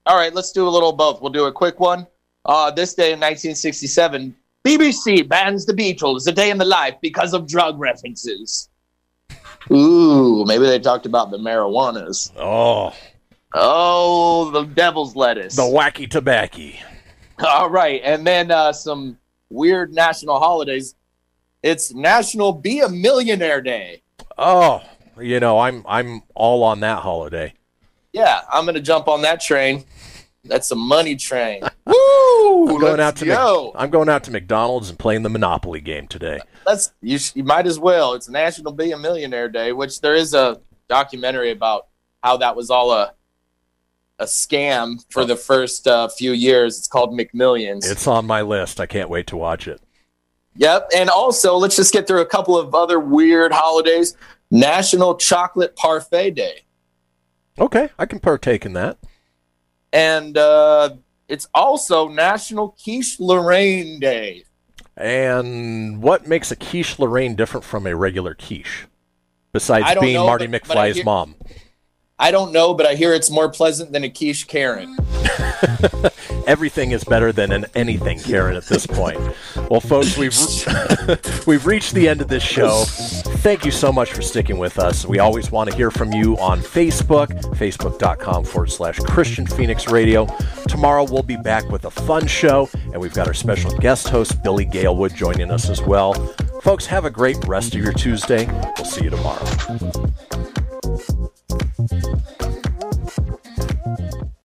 All right, let's do a little of both. We'll do a quick one. Uh, this day in 1967, BBC bans the Beatles, a day in the life, because of drug references. Ooh, maybe they talked about the marijuanas. Oh, Oh, the devil's lettuce. the wacky tobacco. All right, and then uh, some weird national holidays. It's National Be a Millionaire Day. Oh, you know, I'm I'm all on that holiday. Yeah, I'm gonna jump on that train. That's a money train. Woo! I'm going out to Mc- I'm going out to McDonald's and playing the Monopoly game today. Let's you, sh- you might as well. It's National Be a Millionaire Day, which there is a documentary about how that was all a a scam for the first uh, few years. It's called McMillions. It's on my list. I can't wait to watch it. Yep. And also, let's just get through a couple of other weird holidays. National Chocolate Parfait Day. Okay, I can partake in that. And uh, it's also National Quiche Lorraine Day. And what makes a quiche Lorraine different from a regular quiche? Besides being know, Marty but- but McFly's hear- mom. I don't know, but I hear it's more pleasant than a quiche Karen. Everything is better than an anything, Karen, at this point. Well, folks, we've we've reached the end of this show. Thank you so much for sticking with us. We always want to hear from you on Facebook, facebook.com forward slash Kristian Fenix Radio. Tomorrow we'll be back with a fun show, and we've got our special guest host, Billy Galewood, joining us as well. Folks, have a great rest of your Tuesday. We'll see you tomorrow.